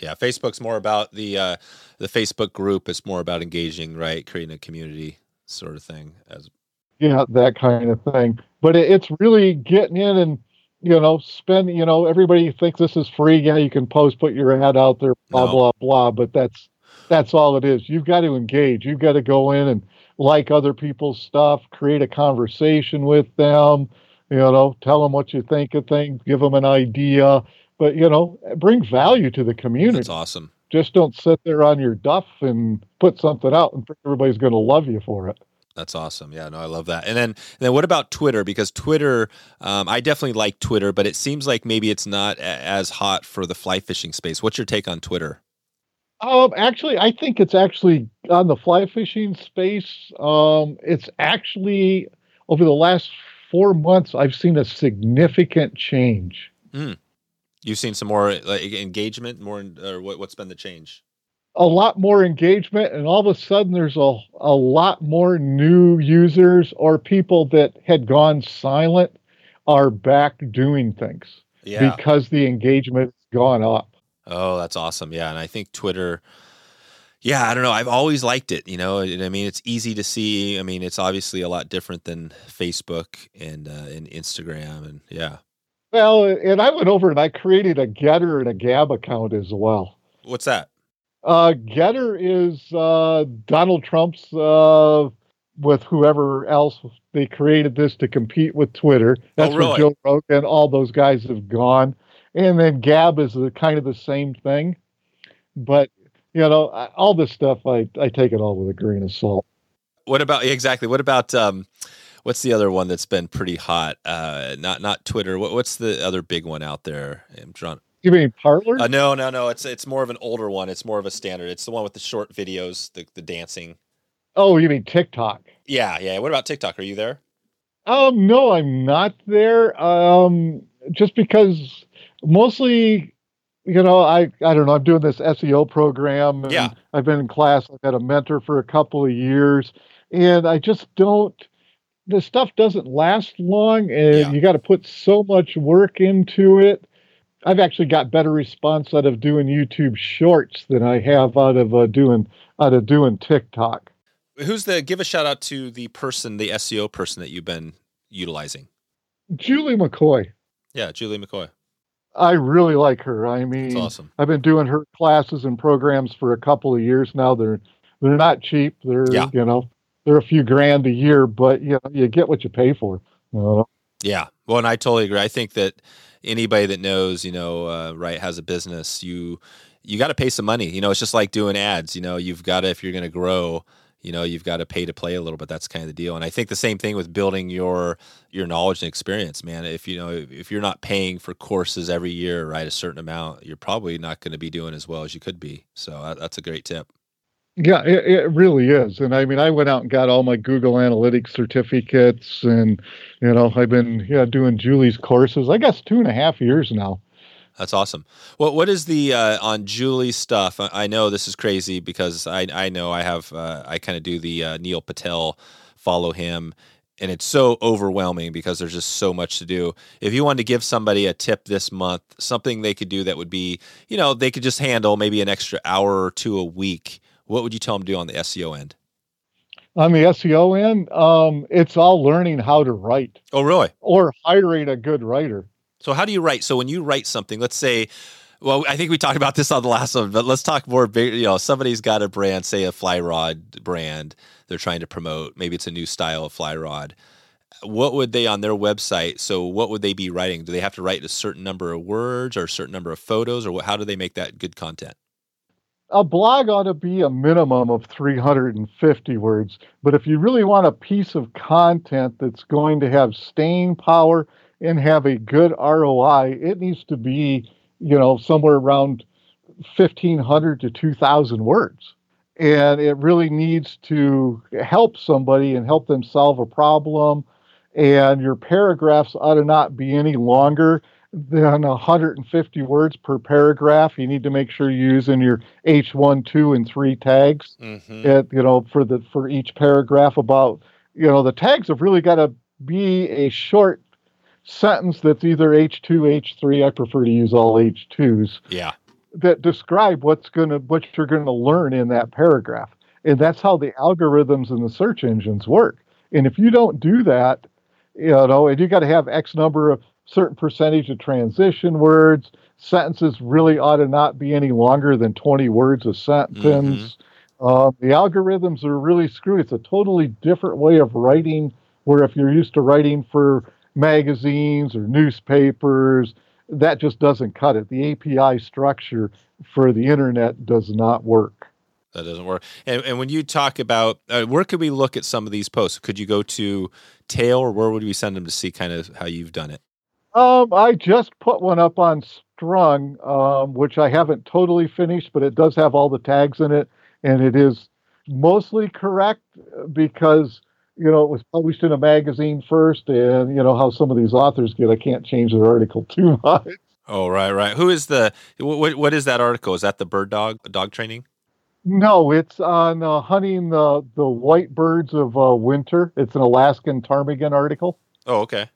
Yeah, Facebook's more about the uh, the Facebook group. It's more about engaging, right? Creating a community sort of thing. As yeah, that kind of thing. But it, it's really getting in and you know spend. You know, everybody thinks this is free. Yeah, you can post, put your ad out there, blah No. blah blah. But that's that's all it is. You've got to engage. You've got to go in and like other people's stuff, create a conversation with them. You know, tell them what you think of things, give them an idea. But you know, bring value to the community. that's awesome. Just don't sit there on your duff and put something out and think everybody's going to love you for it. That's awesome. Yeah, no, I love that. And then, and then what about Twitter? Because Twitter, um, I definitely like Twitter, but it seems like maybe it's not a- as hot for the fly fishing space. What's your take on Twitter? Um, actually, I think it's actually on the fly fishing space. Um, it's actually over the last four months, I've seen a significant change. You've seen some more like, engagement, more, or what, what's been the change? A lot more engagement, and all of a sudden, there's a, a lot more new users or people that had gone silent are back doing things Yeah. because the engagement has gone up. Oh, that's awesome. Yeah. And I think Twitter, yeah, I don't know. I've always liked it. You know, I mean, it's easy to see. I mean, it's obviously a lot different than Facebook and, uh, and Instagram. And yeah. Well, and I went over and I created a Gettr and a Gab account as well. What's that? Uh, Gettr is uh, Donald Trump's uh, with whoever else they created this to compete with Twitter. That's really? where Joe Rogan, all those guys have gone. And then Gab is the, kind of the same thing, but you know, I, all this stuff I I take it all with a grain of salt. What about exactly? What about um, what's the other one that's been pretty hot? Uh, not not Twitter. What, what's the other big one out there? I'm trying. You mean Parler? Uh, no, no, no. It's it's more of an older one. It's more of a standard. It's the one with the short videos, the the dancing. oh, you mean TikTok? Yeah, yeah. What about TikTok? Are you there? Um, no, I'm not there. Um, just because mostly, you know, I I don't know. I'm doing this SEO program. Yeah. I've been in class. I've had a mentor for a couple of years, and I just don't. The stuff doesn't last long, and Yeah. you got to put so much work into it. I've actually got better response out of doing YouTube Shorts than I have out of uh, doing out of doing TikTok. Who's the? Give a shout out to the person, the SEO person that you've been utilizing. Julie McCoy. Yeah, Julie McCoy. I really like her. I mean, That's awesome. I've been doing her classes and programs for a couple of years now. They're they're not cheap. They're Yeah. you know they're a few grand a year, but you know you get what you pay for. You know? Yeah. Well, and I totally agree. I think that anybody that knows, you know, uh, right, has a business, you you got to pay some money. You know, it's just like doing ads. You know, you've got to if you're going to grow, you know, you've got to pay to play a little bit. That's kind of the deal. And I think the same thing with building your your knowledge and experience, man. If you know, if you're not paying for courses every year, right, a certain amount, you're probably not going to be doing as well as you could be. So uh, that's a great tip. Yeah, it, it really is. And I mean, I went out and got all my Google Analytics certificates, and you know, I've been yeah doing Julie's courses. I guess two and a half years now. That's awesome. What what is the uh, on Julie's stuff? I, I know this is crazy because I I know I have uh, I kind of do the uh, Neil Patel follow him, and it's so overwhelming because there's just so much to do. If you wanted to give somebody a tip this month, something they could do that would be you know they could just handle maybe an extra hour or two a week. What would you tell them to do on the SEO end? On the SEO end, um, it's all learning how to write Oh, really? or hiring a good writer. So how do you write? So when you write something, let's say, well, I think we talked about this on the last one, but let's talk more big. You know, somebody's got a brand, say a fly rod brand, they're trying to promote. Maybe it's a new style of fly rod. What would they on their website? So what would they be writing? Do they have to write a certain number of words or a certain number of photos, or what, how do they make that good content? A blog ought to be a minimum of 350 words, but if you really want a piece of content that's going to have staying power and have a good ROI, it needs to be, you know, somewhere around 1500 to 2000 words. And it really needs to help somebody and help them solve a problem. And your paragraphs ought to not be any longer than 150 words per paragraph. You need to make sure you're using your H1, 2, and 3 tags Mm-hmm. at, you know, for the for each paragraph about, you know, the tags have really got to be a short sentence that's either H2, H3. I prefer to use all H2s Yeah. that describe what's going to what you're going to learn in that paragraph. And that's how the algorithms and the search engines work. And if you don't do that, you know, and you got to have X number of certain percentage of transition words, sentences really ought to not be any longer than 20 words a sentence. Uh, the algorithms are really screwy. It's a totally different way of writing. Where if you're used to writing for magazines or newspapers, that just doesn't cut it. The API structure for the internet does not work. That doesn't work. And, and when you talk about uh, where could we look at some of these posts? Could you go to Tail or where would we send them to see kind of how you've done it? Um, I just put one up on Strung, um, which I haven't totally finished, but it does have all the tags in it, and it is mostly correct because you know it was published in a magazine first, and you know how some of these authors get. I can't change their article too much. Oh, right, right. Who is the, what, what is that article? Is that the bird dog, dog training? No, it's on uh, hunting the the white birds of uh, winter. It's an Alaskan ptarmigan article, Oh, okay.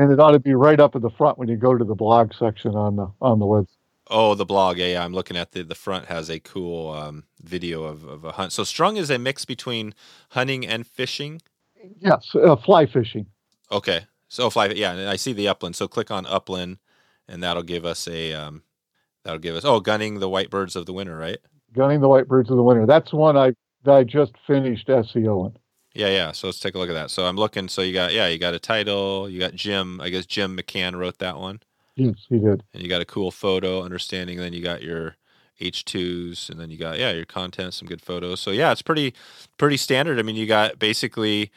And it ought to be right up at the front when you go to the blog section on the on the web. Oh, the blog. Yeah, yeah. I'm looking at the, the front has a cool um, video of, of a hunt. So Strung is a mix between hunting and fishing. Yes, uh, fly fishing. Okay. So fly, yeah, and I see the upland. So click on upland, and that'll give us a um, that'll give us oh, gunning the white birds of the winter, right? Gunning the White Birds of the Winter. That's one I I just finished SEOing. Yeah, yeah. So let's take a look at that. So I'm looking. So you got yeah, you got a title. You got Jim. I guess Jim McCann wrote that one, Yes, he did. and you got a cool photo understanding. And then you got your H2s, and then you got yeah, your content, some good photos. So yeah, it's pretty pretty standard. I mean, you got basically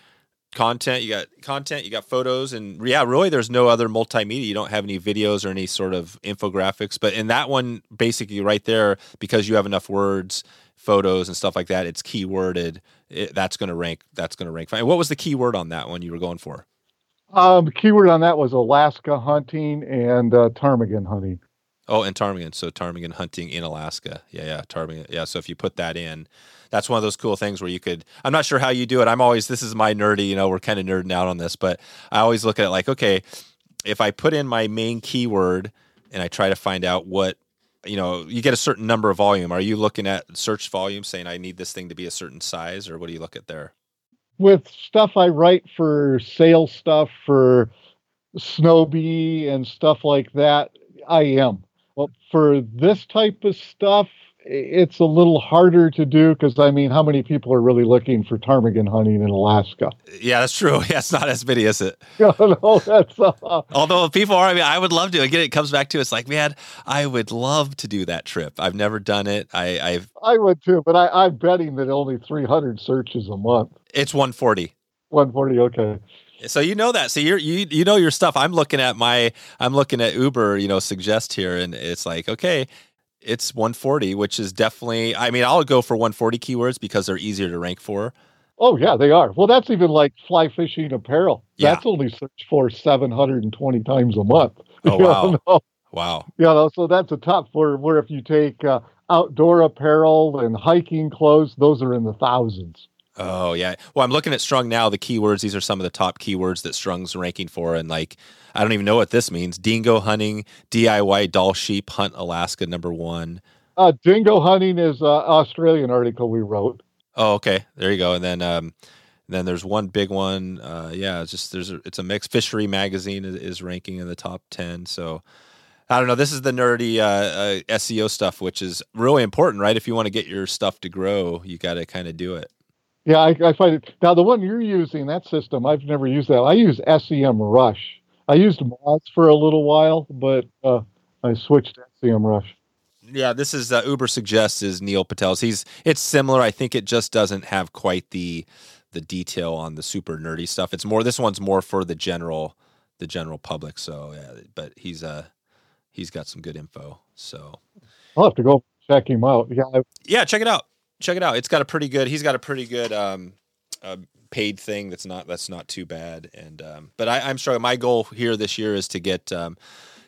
content you got content you got photos and yeah really there's no other multimedia you don't have any videos or any sort of infographics but in that one basically right there because you have enough words photos and stuff like that it's keyworded it, that's going to rank that's going to rank fine what was the keyword on that one you were going for Um, the keyword on that was Alaska hunting and uh, ptarmigan hunting. oh and ptarmigan so ptarmigan hunting in alaska yeah yeah ptarmigan yeah so if you put that in that's one of those cool things where you could i'm not sure how you do it i'm always this is my nerdy you know we're kind of nerding out on this but i always look at it like okay if i put in my main keyword and i try to find out what you know you get a certain number of volume are you looking at search volume saying i need this thing to be a certain size or what do you look at there With stuff I write for sales stuff for Snowbee and stuff like that, I am. Well, for this type of stuff, it's a little harder to do because I mean, how many people are really looking for ptarmigan hunting in Alaska? yeah that's true yeah it's not as many is it You know, that's uh, Although people are, I mean, I would love to. Again, it comes back to it's like, man, I would love to do that trip. I've never done it. I, I've I would too, but I, I'm betting that only 300 searches a month. it's 140. 140, okay. So you know that. So you're you you know your stuff. I'm looking at my I'm looking at Uber, you know, suggest here, and it's like okay, it's 140, which is definitely. I mean, I'll go for 140 keywords because they're easier to rank for. Oh yeah, they are. Well, that's even like fly fishing apparel. Yeah. That's only searched for 720 times a month. Oh, wow. know? Wow. You know, so that's a top for where if you take uh, outdoor apparel and hiking clothes, those are in the thousands. Oh yeah. Well, I'm looking at Strung now. The keywords. These are some of the top keywords that Strung's ranking for, and like I don't even know what this means. Dingo hunting, DIY Dall sheep hunt Alaska number one. Uh, dingo hunting is an Australian article we wrote. Oh, okay. There you go. And then um, then there's one big one. Uh, yeah, it's just there's a, it's a mix. Fishery magazine is, is ranking in the top ten. So I don't know. This is the nerdy uh, uh, SEO stuff, which is really important, right? If you want to get your stuff to grow, you got to kind of do it. Yeah, I, I, find it now the one you're using that system. I've never used that. I use SEM Rush. I used Moz for a little while, but uh, I switched to SEM Rush. Yeah, this is uh, Ubersuggest is Neil Patel's. He's it's similar. I think it just doesn't have quite the the detail on the super nerdy stuff. It's more this one's more for the general the general public. So yeah, but he's uh he's got some good info. So I'll have to go check him out. Yeah, I, yeah, check it out. Check it out. It's got a pretty good. He's got a pretty good um, uh, paid thing. That's not that's not too bad. And um, but I, I'm struggling. My goal here this year is to get um,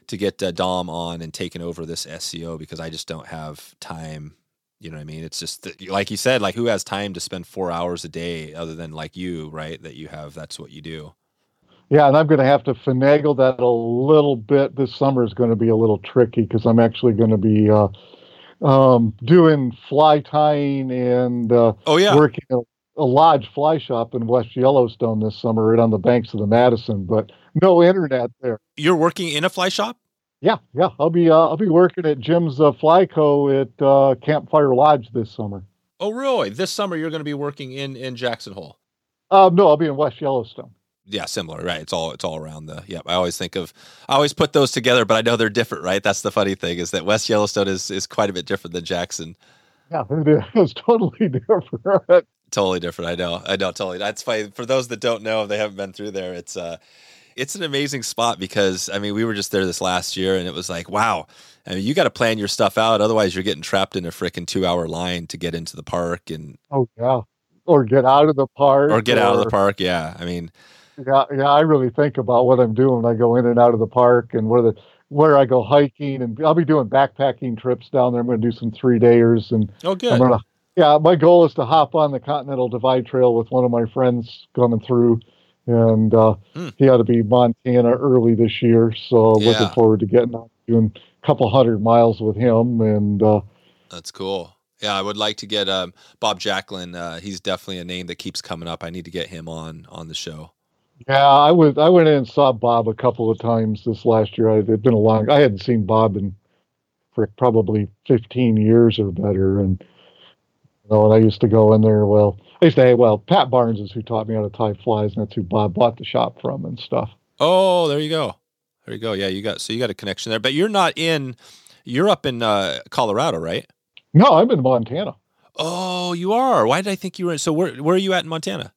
to get uh, Dom on and taking over this SEO because I just don't have time. You know what I mean? It's just like you said, like who has time to spend four hours a day other than like you, right? That you have. That's what you do. Yeah, and I'm going to have to finagle that a little bit. This summer is going to be a little tricky because I'm actually going to be uh, um, doing fly tying and uh, oh yeah, working a, a, lodge fly shop in West Yellowstone this summer, right on the banks of the Madison. But no internet there. You're working in a fly shop. Yeah, yeah. I'll be uh, I'll be working at Jim's uh, Fly Co. at uh, Campfire Lodge this summer. Oh really? This summer you're going to be working in in Jackson Hole. Uh, no, I'll be in West Yellowstone yeah, similar, right? It's all it's all around the. Yeah, I always think of, I always put those together, but I know they're different, right? That's the funny thing is that West Yellowstone is is quite a bit different than Jackson. Yeah, it is totally different. Totally different. I know. I know. Totally. That's fine. For those that don't know, if they haven't been through there, it's uh, it's an amazing spot because I mean, we were just there this last year, and it was like, wow. I mean, you got to plan your stuff out, otherwise, you're getting trapped in a freaking two hour line to get into the park, and oh yeah, or get out of the park, or get or... out of the park. Yeah, I mean yeah, yeah, I really think about what I'm doing when I go in and out of the park and where the where I go hiking and I'll be doing backpacking trips down there. I'm going to do some three dayers and oh, good. Gonna, yeah, my goal is to hop on the Continental Divide Trail with one of my friends coming through, and uh, hmm. he ought to be Montana early this year. So yeah. looking forward to getting out doing a couple hundred miles with him and. Uh, That's cool. Yeah, I would like to get um, Bob Jacklin. Uh, he's definitely a name that keeps coming up. I need to get him on on the show. Yeah, I was. I went in and saw Bob a couple of times this last year. It had been a long. I hadn't seen Bob in for probably 15 years or better, and you know, and I used to go in there. Well, I used to. Hey, well, Pat Barnes is who taught me how to tie flies, and that's who Bob bought the shop from and stuff. Oh, there you go. There you go. Yeah, you got so you got a connection there, but you're not in. You're up in uh, Colorado, right? No, I'm in Montana. Oh, you are. Why did I think you were? In, so where where are you at in Montana?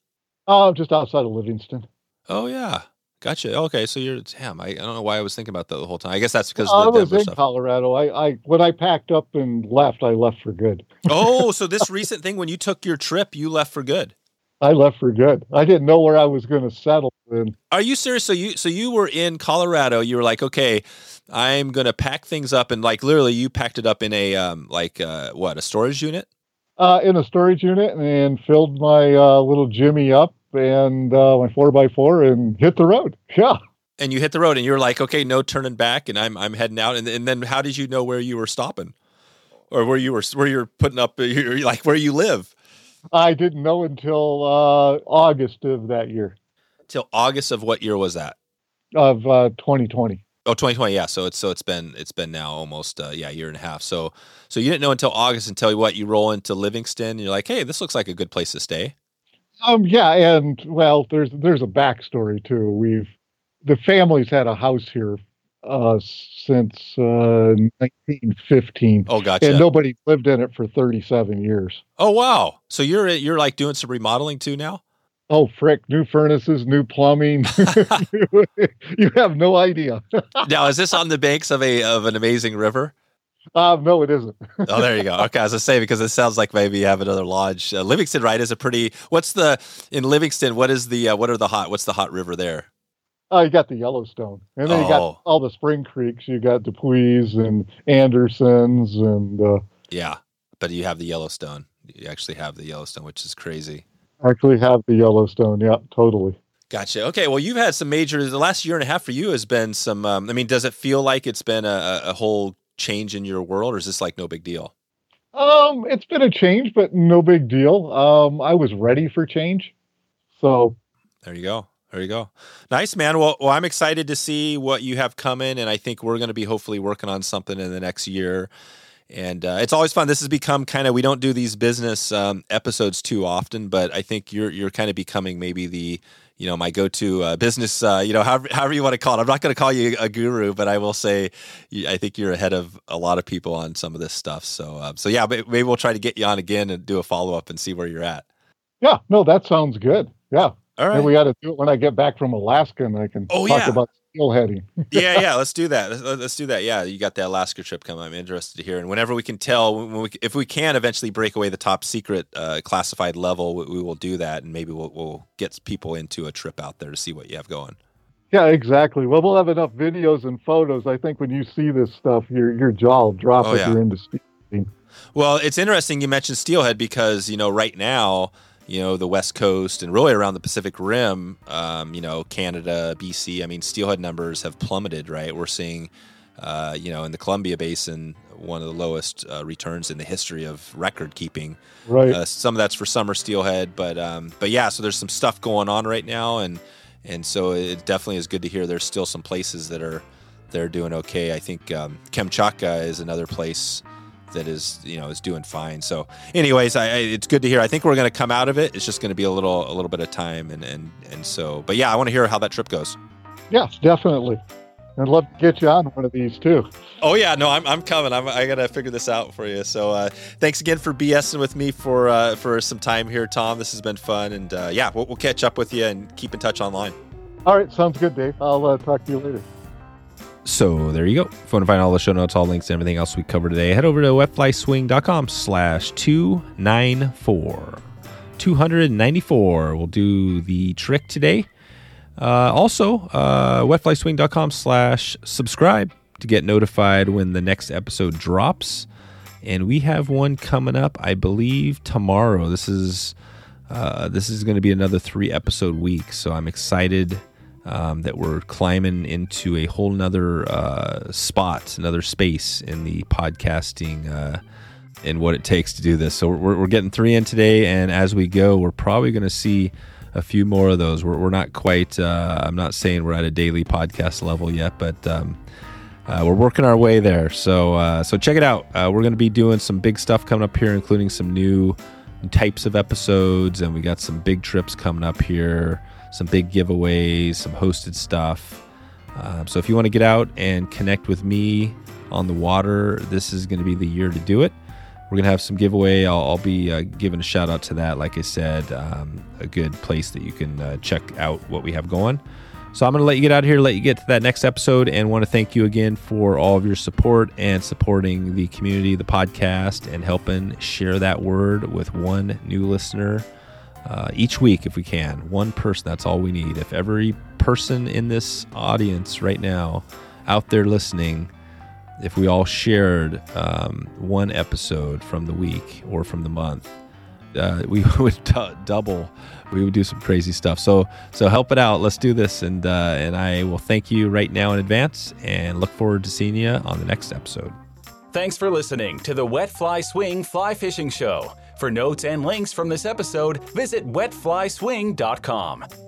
Oh, uh, just outside of Livingston. Oh yeah, gotcha. Okay, so you're damn. I, I don't know why I was thinking about that the whole time. I guess that's because I was Denver in stuff. Colorado. I, I when I packed up and left, I left for good. oh, so this recent thing when you took your trip, you left for good. I left for good. I didn't know where I was going to settle. In. Are you serious? So you so you were in Colorado. You were like, okay, I'm going to pack things up, and like literally, you packed it up in a um like uh what a storage unit. Uh, in a storage unit and filled my uh, little Jimmy up and uh, my four by four and hit the road. Yeah. And you hit the road, and you're like, okay, no turning back, and I'm I'm heading out. And, and then how did you know where you were stopping, or where you were where you're putting up, you're, like where you live? I didn't know until uh, August of that year. Till August of what year was that? Of uh, 2020. Oh, 2020, yeah. So it's so it's been it's been now almost uh, yeah, year and a half. So so you didn't know until August until what you roll into Livingston and you're like, "Hey, this looks like a good place to stay." Um, yeah, and well, there's there's a backstory too. We've the family's had a house here uh, since uh, 1915. Oh, gotcha. And nobody lived in it for 37 years. Oh, wow. So you're you're like doing some remodeling too now? Oh, frick! New furnaces, new plumbing. you have no idea. now, is this on the banks of a of an amazing river? Uh, no, it isn't. oh, there you go. Okay, as I say, because it sounds like maybe you have another lodge. Uh, Livingston, right, is a pretty. What's the in Livingston? What is the uh, what are the hot? What's the hot river there? Oh, you got the Yellowstone, and then oh. you got oh. all the spring creeks. You got DePuy's and Andersons, and uh, yeah, but you have the Yellowstone. You actually have the Yellowstone, which is crazy. Actually, have the Yellowstone. Yeah, totally. Gotcha. Okay. Well, you've had some major. The last year and a half for you has been some. Um, I mean, does it feel like it's been a, a whole change in your world, or is this like no big deal? Um, it's been a change, but no big deal. Um, I was ready for change, So there you go. There you go. Nice, man. Well, well, I'm excited to see what you have coming, and I think we're going to be hopefully working on something in the next year. And uh, it's always fun. This has become kind of we don't do these business um, episodes too often, but I think you're you're kind of becoming maybe the you know my go-to uh, business uh, you know however, however you want to call it. I'm not going to call you a guru but i will say i think you're ahead of a lot of people on some of this stuff. So uh, so yeah maybe we'll try to get you on again and do a follow-up and see where you're at. Yeah no that sounds good. Yeah. All right. and we got to do it when i get back from alaska and i can oh, talk yeah. about yeah yeah let's do that. Let's, let's, do that. Yeah you got the alaska trip coming i'm interested to hear. And whenever we can tell when we, if we can eventually break away the top secret uh, classified level we, we, will do that and maybe we'll, we'll get people into a trip out there to see what you have going. Yeah exactly. Well we'll have enough videos and photos. I think when you see this stuff your your jaw will drop oh, if yeah. you're into steelheading well it's interesting you mentioned steelhead because you know right now you know, the West Coast and really around the Pacific Rim, um, you know, Canada, BC. I mean, steelhead numbers have plummeted, right? We're seeing, uh, you know, in the Columbia Basin, one of the lowest uh, returns in the history of record keeping. Right. Uh, some of that's for summer steelhead, but um, but yeah, so there's some stuff going on right now, and and so it definitely is good to hear. There's still some places that are they're doing okay. I think um, Kamchatka is another place that is you know is doing fine. So, anyways, I, I, it's good to hear. I think we're going to come out of it. It's just going to be a little a little bit of time, and and and so. But yeah, I want to hear how that trip goes. Yes, definitely. I'd love to get you on one of these too. Oh yeah, no, I'm, I'm coming. I'm, I gotta figure this out for you. So uh, thanks again for BSing with me for uh, for some time here, Tom. This has been fun, and uh, yeah, we'll, we'll catch up with you and keep in touch online. All right, sounds good, Dave. I'll uh, talk to you later. So there you go. If you want to find all the show notes, all links, and everything else we covered today, head over to wetflyswing.com slash 294. 294. We'll do the trick today. Uh, also, uh, wetflyswing.com slash subscribe to get notified when the next episode drops. And we have one coming up, I believe, tomorrow. This is uh, this is going to be another three episode week, so I'm excited um, that we're climbing into a whole nother uh, spot, another space in the podcasting uh, and what it takes to do this. So we're, we're getting three in today, and as we go, we're probably going to see a few more of those. We're, we're not quite, uh, I'm not saying we're at a daily podcast level yet, but um, uh, we're working our way there. So, uh, so check it out. Uh, we're going to be doing some big stuff coming up here, including some new types of episodes, and we got some big trips coming up here some big giveaways, some hosted stuff. Uh, so if you want to get out and connect with me on the water, this is going to be the year to do it. We're going to have some giveaway. I'll, I'll be uh, giving a shout out to that. Like I said, um, a good place that you can uh, check out what we have going. So I'm going to let you get out of here, let you get to that next episode, and want to thank you again for all of your support and supporting the community, the podcast, and helping share that word with one new listener uh, each week if we can. One person, that's all we need. If every person in this audience right now out there listening, if we all shared um, one episode from the week or from the month, uh, we would double. We would do some crazy stuff. So so help it out. Let's do this, and uh, and I will thank you right now in advance, and look forward to seeing you on the next episode. Thanks for listening to the Wet Fly Swing Fly Fishing Show. For notes and links from this episode, visit wetflyswing.com.